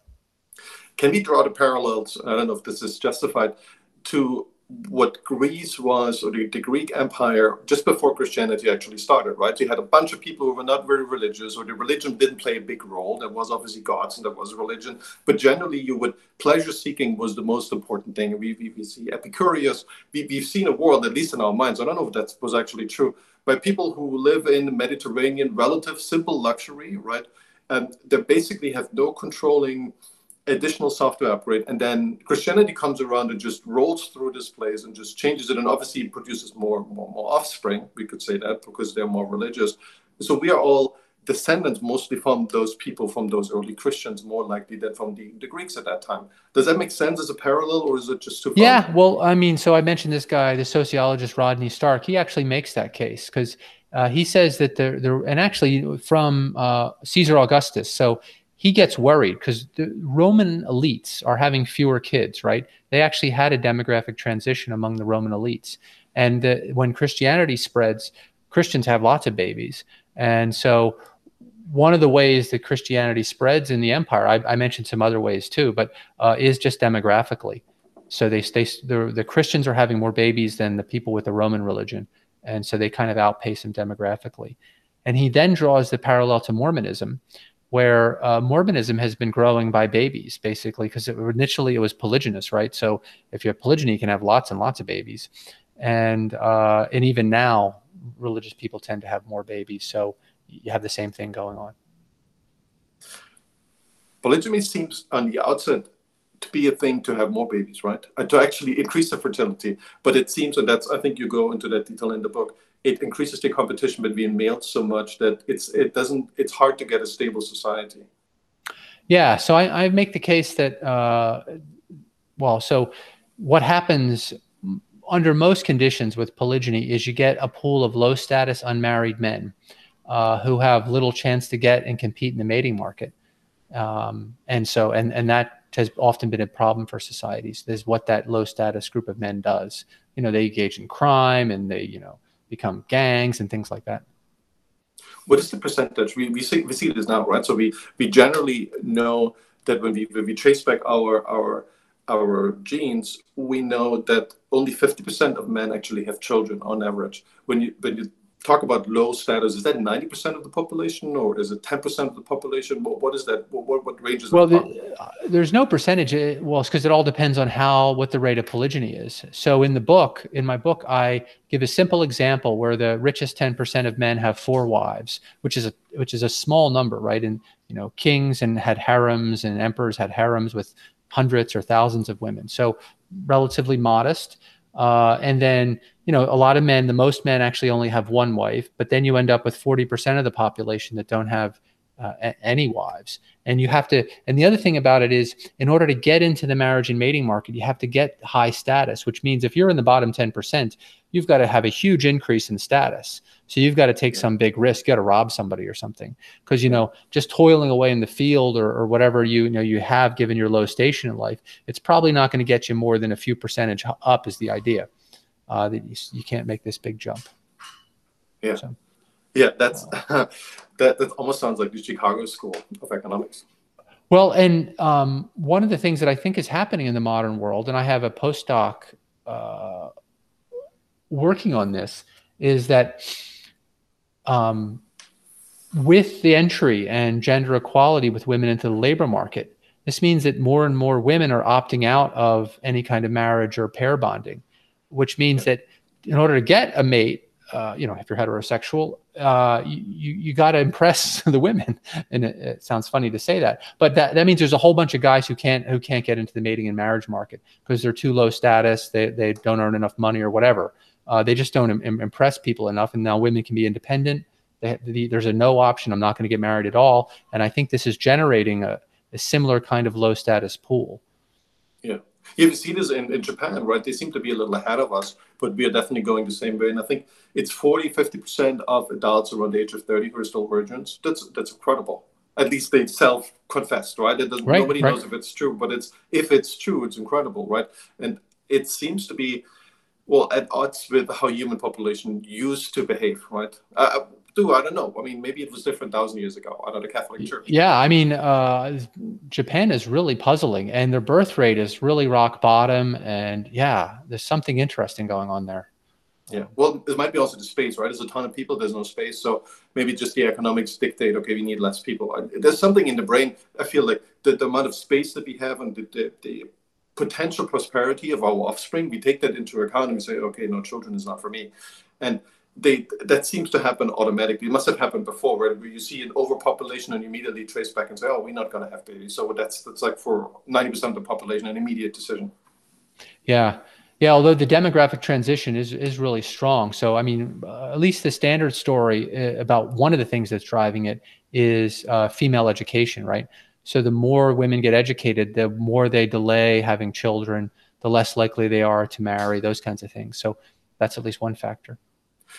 Can we draw the parallels i don't know if this is justified to what Greece was, or the, the, Greek Empire, just before Christianity actually started, right? So you had a bunch of people who were not very religious, or the religion didn't play a big role. There was obviously gods and there was religion, but generally, you would pleasure seeking was the most important thing. We, we, we see Epicurus. We, we've seen a world, at least in our minds. I don't know if that was actually true, by people who live in Mediterranean, relative simple luxury, right? And they basically have no controlling additional software upgrade and then christianity comes around and just rolls through this place and just changes it and obviously produces more, more more offspring we could say that because they're more religious. So we are all descendants mostly from those people from those early christians more likely than from the, the greeks at that time. Does that make sense as a parallel or is it just too yeah well i mean so i mentioned this guy the sociologist rodney stark he actually makes that case because uh, he says that there, there and actually from uh, caesar augustus so he gets worried because the Roman elites are having fewer kids, right? They actually had a demographic transition among the Roman elites. And uh, when Christianity spreads, Christians have lots of babies. And so, one of the ways that Christianity spreads in the empire, I, I mentioned some other ways too, but uh, is just demographically. So they, they the, the Christians are having more babies than the people with the Roman religion, and so they kind of outpace them demographically. And he then draws the parallel to Mormonism, where uh, Mormonism has been growing by babies, basically, because initially it was polygynous, right? So if you have polygyny, you can have lots and lots of babies, and uh, and even now, religious people tend to have more babies. So you have the same thing going on. Polygamy seems on the outset to be a thing to have more babies, right? And to actually increase the fertility. But it seems, and that's I think you go into that detail in the book it increases the competition between males so much that it's it doesn't it's hard to get a stable society. Yeah, so I, I make the case that uh, well, so what happens under most conditions with polygyny is you get a pool of low status unmarried men uh, who have little chance to get and compete in the mating market, um, and so and and that has often been a problem for societies. Is what that low status group of men does. You know, they engage in crime and they you know become gangs and things like that? What is the percentage? We, we see we see this now, right? So we we generally know that when we when we trace back our our our genes, we know that only 50% of men actually have children on average. When you when you talk about low status, is that 90% of the population or is it 10% of the population? what, what is that? What, what ranges? Well, the, uh, there's no percentage. Uh, well, it's because it all depends on how, what the rate of polygyny is. So in the book, in my book, I give a simple example where the richest 10% of men have four wives, which is a, which is a small number, right? And, you know, kings and had harems and emperors had harems with hundreds or thousands of women. So relatively modest. Uh, and then, you know, a lot of men, the most men actually only have one wife, but then you end up with 40% of the population that don't have uh, any wives. And you have to, and the other thing about it is, in order to get into the marriage and mating market, you have to get high status, which means if you're in the bottom 10%, you've got to have a huge increase in status. So you've got to take some big risk. You got to rob somebody or something because, you know, just toiling away in the field or, or whatever you, you know you have given your low station in life, it's probably not going to get you more than a few percentage up is the idea uh, that you, you can't make this big jump. Yeah. So, yeah, that's uh, that. That almost sounds like the Chicago School of Economics. Well, and um, one of the things that I think is happening in the modern world, and I have a postdoc uh, working on this, is that um, with the entry and gender equality with women into the labor market, this means that more and more women are opting out of any kind of marriage or pair bonding, which means that in order to get a mate, uh, you know, if you're heterosexual, uh, you you got to impress the women, and it, it, sounds funny to say that, but that, that means there's a whole bunch of guys who can't who can't get into the mating and marriage market because they're too low status, they they don't earn enough money or whatever. Uh, they just don't Im- impress people enough, and now women can be independent. They, the, there's a no option. I'm not going to get married at all, and I think this is generating a, a similar kind of low status pool. Yeah. You see this in, in Japan, right? They seem to be a little ahead of us, but we are definitely going the same way. And I think it's 40, 50% of adults around the age of 30 who are still virgins. That's that's incredible. At least they self confessed, right? right? Nobody right. knows if it's true, but it's if it's true, it's incredible, right? And it seems to be well at odds with how human population used to behave, right? Uh, do I don't know. I mean, maybe it was different thousand years ago under the Catholic Church. Yeah, I mean, uh, Japan is really puzzling, and their birth rate is really rock bottom. And yeah, there's something interesting going on there. Yeah, well, it might be also the space, right? There's a ton of people, there's no space, so maybe just the economics dictate. Okay, we need less people. There's something in the brain. I feel like the, the amount of space that we have and the, the, the potential prosperity of our offspring, we take that into account and we say, okay, no, children is not for me. And they that seems to happen automatically. It must have happened before, where you see an overpopulation and you immediately trace back and say, oh, we're not going to have babies. So that's that's like for 90% of the population, an immediate decision. Yeah. Yeah, although the demographic transition is is really strong. So, I mean, uh, at least the standard story uh, about one of the things that's driving it is uh, female education, right? So the more women get educated, the more they delay having children, the less likely they are to marry, those kinds of things. So that's at least one factor.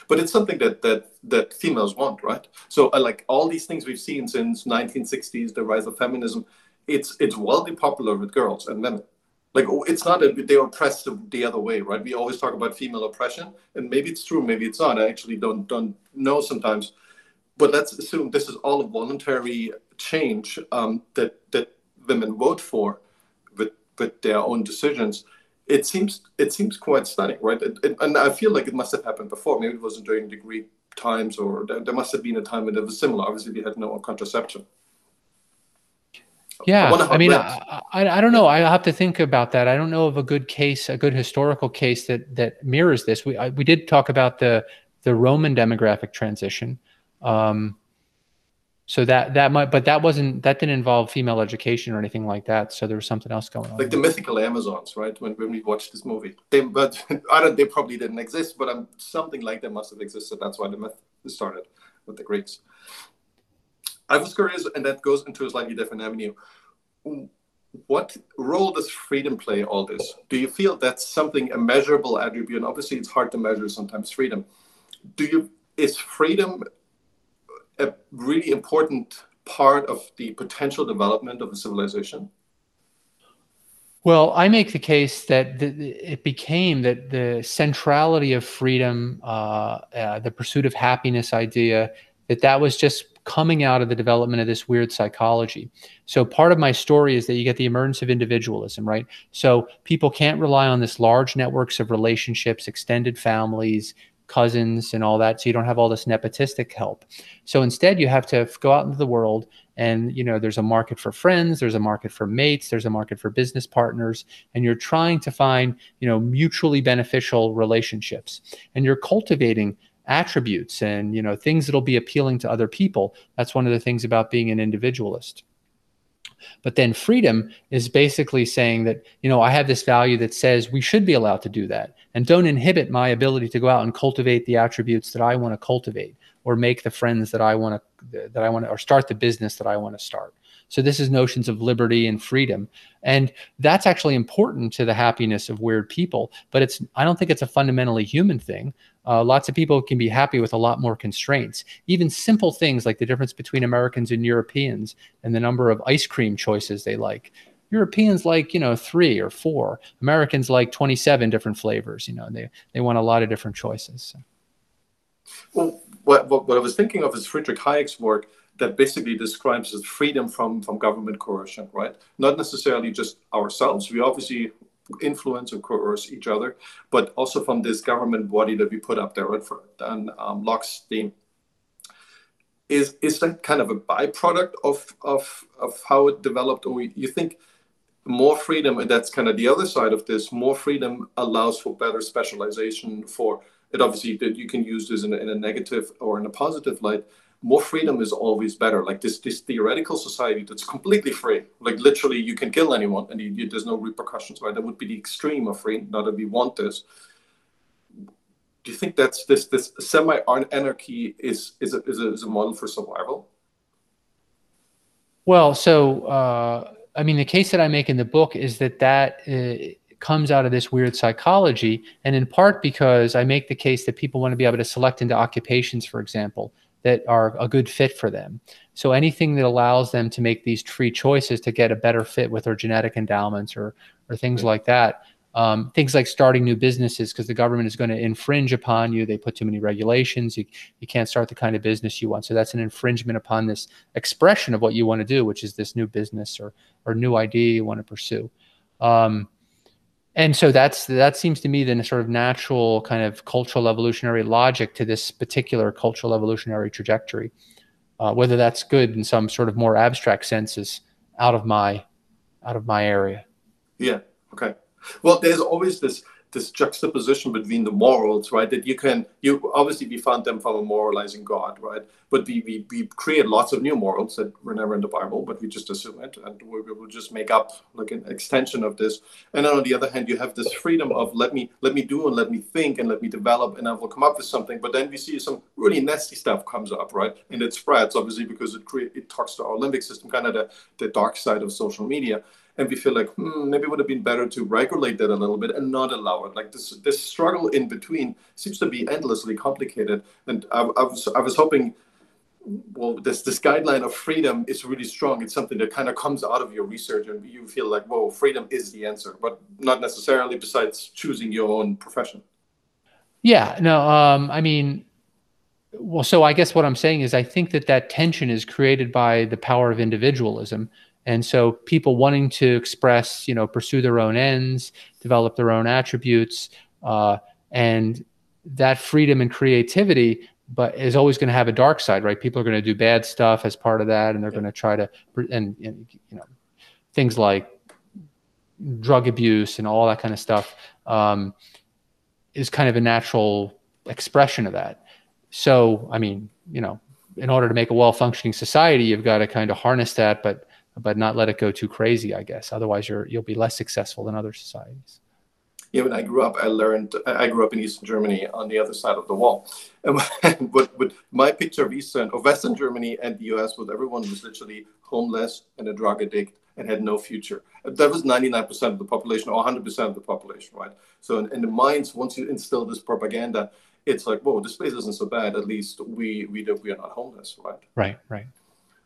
But it's something that that that females want, right? So uh, like all these things we've seen since 1960s, the rise of feminism, it's it's wildly popular with girls and women. Like oh, it's not a, they're oppressed the other way, right? We always talk about female oppression, and maybe it's true, maybe it's not. I actually don't don't know sometimes but let's assume this is all a voluntary change um, that that women vote for with with their own decisions. It seems it seems quite stunning, right? It, it, and I feel like it must have happened before. Maybe it wasn't during the Greek times, or there, there must have been a time when it was similar. Obviously, we had no contraception. Yeah, I, I mean, I, I, I, don't know. I have to think about that. I don't know of a good case, a good historical case that that mirrors this. We I, we did talk about the the Roman demographic transition, um, so that that might, but that wasn't that didn't involve female education or anything like that. So there was something else going on. Like the mythical Amazons, right? When, when we watched this movie, they but I don't. They probably didn't exist, but something like that must have existed. That's why the myth started with the Greeks. I was curious, and that goes into a slightly different avenue. What role does freedom play all this? Do you feel that's something a measurable attribute? And obviously, it's hard to measure sometimes freedom. Do you is freedom a really important part of the potential development of a civilization? Well, I make the case that the, it became that the centrality of freedom, uh, uh, the pursuit of happiness idea, that that was just coming out of the development of this weird psychology. So part of my story is that you get the emergence of individualism, right? So people can't rely on this large networks of relationships, extended families, cousins and all that so you don't have all this nepotistic help. So instead you have to go out into the world and you know there's a market for friends there's a market for mates there's a market for business partners and you're trying to find you know mutually beneficial relationships. And you're cultivating attributes and you know things that'll be appealing to other people. That's one of the things about being an individualist. But then freedom is basically saying that, you know, I have this value that says we should be allowed to do that and don't inhibit my ability to go out and cultivate the attributes that I want to cultivate or make the friends that I want to that I want to or start the business that I want to start. So this is notions of liberty and freedom. And that's actually important to the happiness of weird people, but it's I don't think it's a fundamentally human thing. Uh, lots of people can be happy with a lot more constraints. Even simple things like the difference between Americans and Europeans and the number of ice cream choices they like. Europeans like, you know, three or four. Americans like 27 different flavors. You know, they, they want a lot of different choices. So. Well, what, what, what I was thinking of is Friedrich Hayek's work that basically describes as freedom from from government coercion, right? Not necessarily just ourselves. We obviously influence or coerce each other, but also from this government body that we put up there, right? For, and um, Locke's. Is is that kind of a byproduct of of of how it developed, or you think? More freedom and that's kind of the other side of this more freedom allows for better specialization for it obviously that you can use this in a, in a negative or in a positive light more freedom is always better. Like this, this theoretical society that's completely free, like literally you can kill anyone and you, you, there's no repercussions, right? That would be the extreme of free Not that we want this. Do you think that's this this semi anarchy is is a, is a, is a model for survival? Well, so uh, I mean, the case that I make in the book is that that. Uh, comes out of this weird psychology, and in part because I make the case that people want to be able to select into occupations, for example, that are a good fit for them. So anything that allows them to make these tree choices to get a better fit with their genetic endowments or or things like that. Um, things like starting new businesses because the government is going to infringe upon you. They put too many regulations. You, you can't start the kind of business you want. So that's an infringement upon this expression of what you want to do, which is this new business or, or new idea you want to pursue. Um, and so that's that seems to me the sort of natural kind of cultural evolutionary logic to this particular cultural evolutionary trajectory. Uh, whether that's good in some sort of more abstract sense is out of my out of my area. Yeah. Okay. Well, there's always this this juxtaposition between the morals, right? That you can, you obviously we found them from a moralizing God, right? But we, we, we create lots of new morals that were never in the Bible, but we just assume it and we, will just make up like an extension of this. And then on the other hand, you have this freedom of let me let me do and let me think and let me develop and I will come up with something. But then we see some really nasty stuff comes up, right? And it spreads obviously because it create it talks to our limbic system, kind of the, the dark side of social media and we feel like hmm, maybe it would have been better to regulate that a little bit and not allow it. Like this, this struggle in between seems to be endlessly complicated. And I, I was, I was hoping, well, this this guideline of freedom is really strong. It's something that kind of comes out of your research, and you feel like, whoa, freedom is the answer, but not necessarily. Besides choosing your own profession. Yeah. No. Um. I mean. Well, so I guess what I'm saying is I think that that tension is created by the power of individualism and so people wanting to express, you know, pursue their own ends, develop their own attributes, uh, and that freedom and creativity, but is always going to have a dark side, right? People are going to do bad stuff as part of that, and they're yeah. going to try to, and, and, you know, things like drug abuse and all that kind of stuff um, is kind of a natural expression of that. So, I mean, you know, in order to make a well-functioning society, you've got to kind of harness that, but but not let it go too crazy, I guess. Otherwise, you're you'll be less successful than other societies. Yeah, when I grew up, I learned I grew up in Eastern Germany on the other side of the wall, and but, but my picture of Eastern or Western Germany and the U.S. was everyone was literally homeless and a drug addict and had no future. That was 99% of the population or 100% of the population, right? So in, in the minds, once you instill this propaganda, it's like, whoa, this place isn't so bad. At least we we we are not homeless, right? Right, right.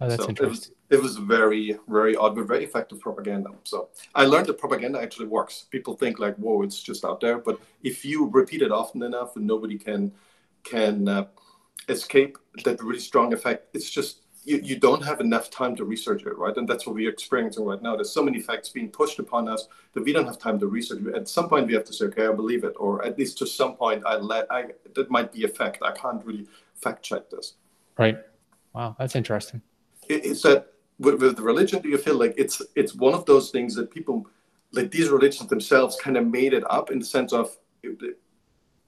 Oh, that's so interesting. It was, it was very, very odd, but very effective propaganda. So I learned that propaganda actually works. People think like, "Whoa, it's just out there," but if you repeat it often enough, and nobody can can uh, escape that really strong effect, it's just you, you don't have enough time to research it, right? And that's what we're experiencing right now. There's so many facts being pushed upon us that we don't have time to research. At some point, we have to say, okay, I believe it, or at least to some point, I let I that might be a fact. I can't really fact check this. Right. Wow, that's interesting. It, it's that with, with religion, do you feel like it's it's one of those things that people like these religions themselves kind of made it up in the sense of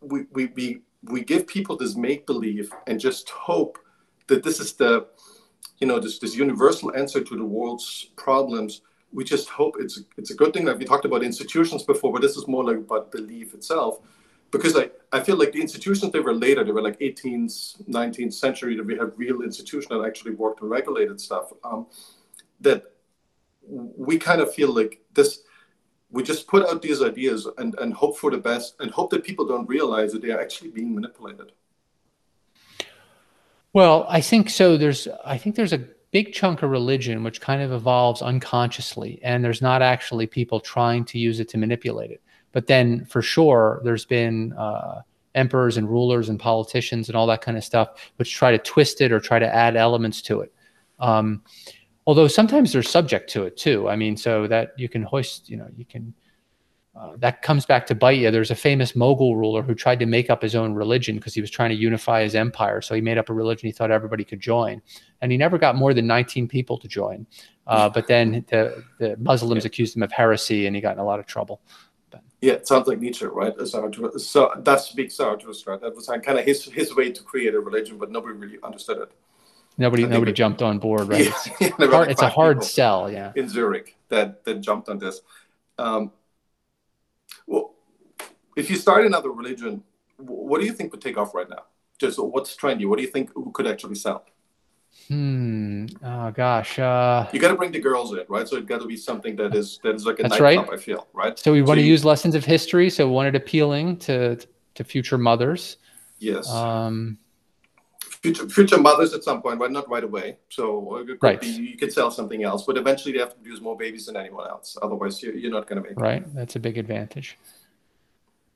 we we we, we give people this make believe and just hope that this is the you know this this universal answer to the world's problems. We just hope it's it's a good thing. That we talked about institutions before but this is more like about belief itself because I, I feel like the institutions they were later they were like 18th 19th century that we have real institutions that actually worked and regulated stuff um, that we kind of feel like this we just put out these ideas and, and hope for the best and hope that people don't realize that they are actually being manipulated well, I think so. There's, I think there's a big chunk of religion which kind of evolves unconsciously, and there's not actually people trying to use it to manipulate it. But then, for sure, there's been uh, emperors and rulers and politicians and all that kind of stuff which try to twist it or try to add elements to it. Um, although sometimes they're subject to it too. I mean, so that you can hoist, you know, you can uh, that comes back to bite you. There's a famous Mughal ruler who tried to make up his own religion because he was trying to unify his empire. So he made up a religion he thought everybody could join, and he never got more than 19 people to join. Uh, but then the, the Muslims accused him of heresy, and he got in a lot of trouble. Yeah, it sounds like Nietzsche, right? So that's big Zarathustra. That was kind of his his way to create a religion, but nobody really understood it. Nobody, nobody jumped on board, right? Yeah, it's, hard, it's a hard sell, yeah. In Zurich, that that jumped on this. Um, well, if you start another religion, what do you think would take off right now? Just what's trendy? What do you think could actually sell? Hmm. Oh gosh. Uh, you got to bring the girls in, right? So it got to be something that is that is like a that's nightclub. Right. I feel right. So we want so to you, use lessons of history. So we want it appealing to to future mothers. Yes. Um, future future mothers at some point, but not right away. So right. Be, you could sell something else, but eventually they have to produce more babies than anyone else. Otherwise, you're, you're not going to make. Right. It. That's a big advantage.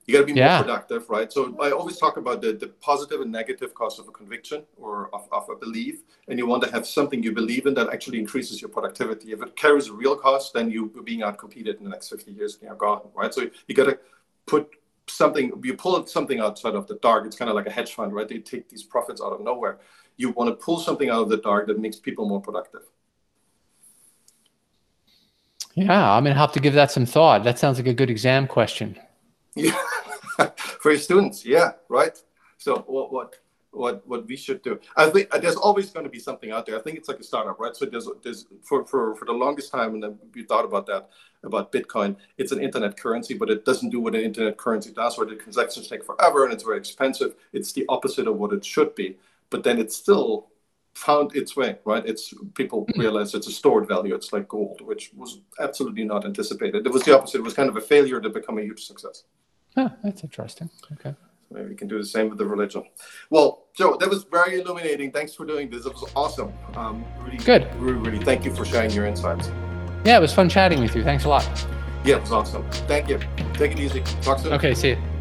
You got to be yeah. more productive, right? So I always talk about the, the positive and negative cost of a conviction or of, of a belief, and you want to have something you believe in that actually increases your productivity. If it carries a real cost, then you're being outcompeted in the next 50 years and you're gone, right? So you got to put something you pull something outside of the dark it's kind of like a hedge fund right they take these profits out of nowhere you want to pull something out of the dark that makes people more productive yeah i'm gonna have to give that some thought that sounds like a good exam question yeah for your students yeah right so what what what what we should do. I think there's always going to be something out there. I think it's like a startup, right? So there's there's for for for the longest time, and we thought about that about Bitcoin. It's an internet currency, but it doesn't do what an internet currency does, where the transactions take forever and it's very expensive. It's the opposite of what it should be. But then it's still found its way, right? It's people hmm. realize it's a stored value. It's like gold, which was absolutely not anticipated. It was the opposite. It was kind of a failure to become a huge success. Huh, that's interesting. Okay. Maybe we can do the same with the religion. Well, Joe, that was very illuminating. Thanks for doing this. It was awesome. Um, really, Good. Really, really thank you for sharing your insights. Yeah, it was fun chatting with you. Thanks a lot. Yeah, it was awesome. Thank you. Take it easy. Talk soon. Okay, see you.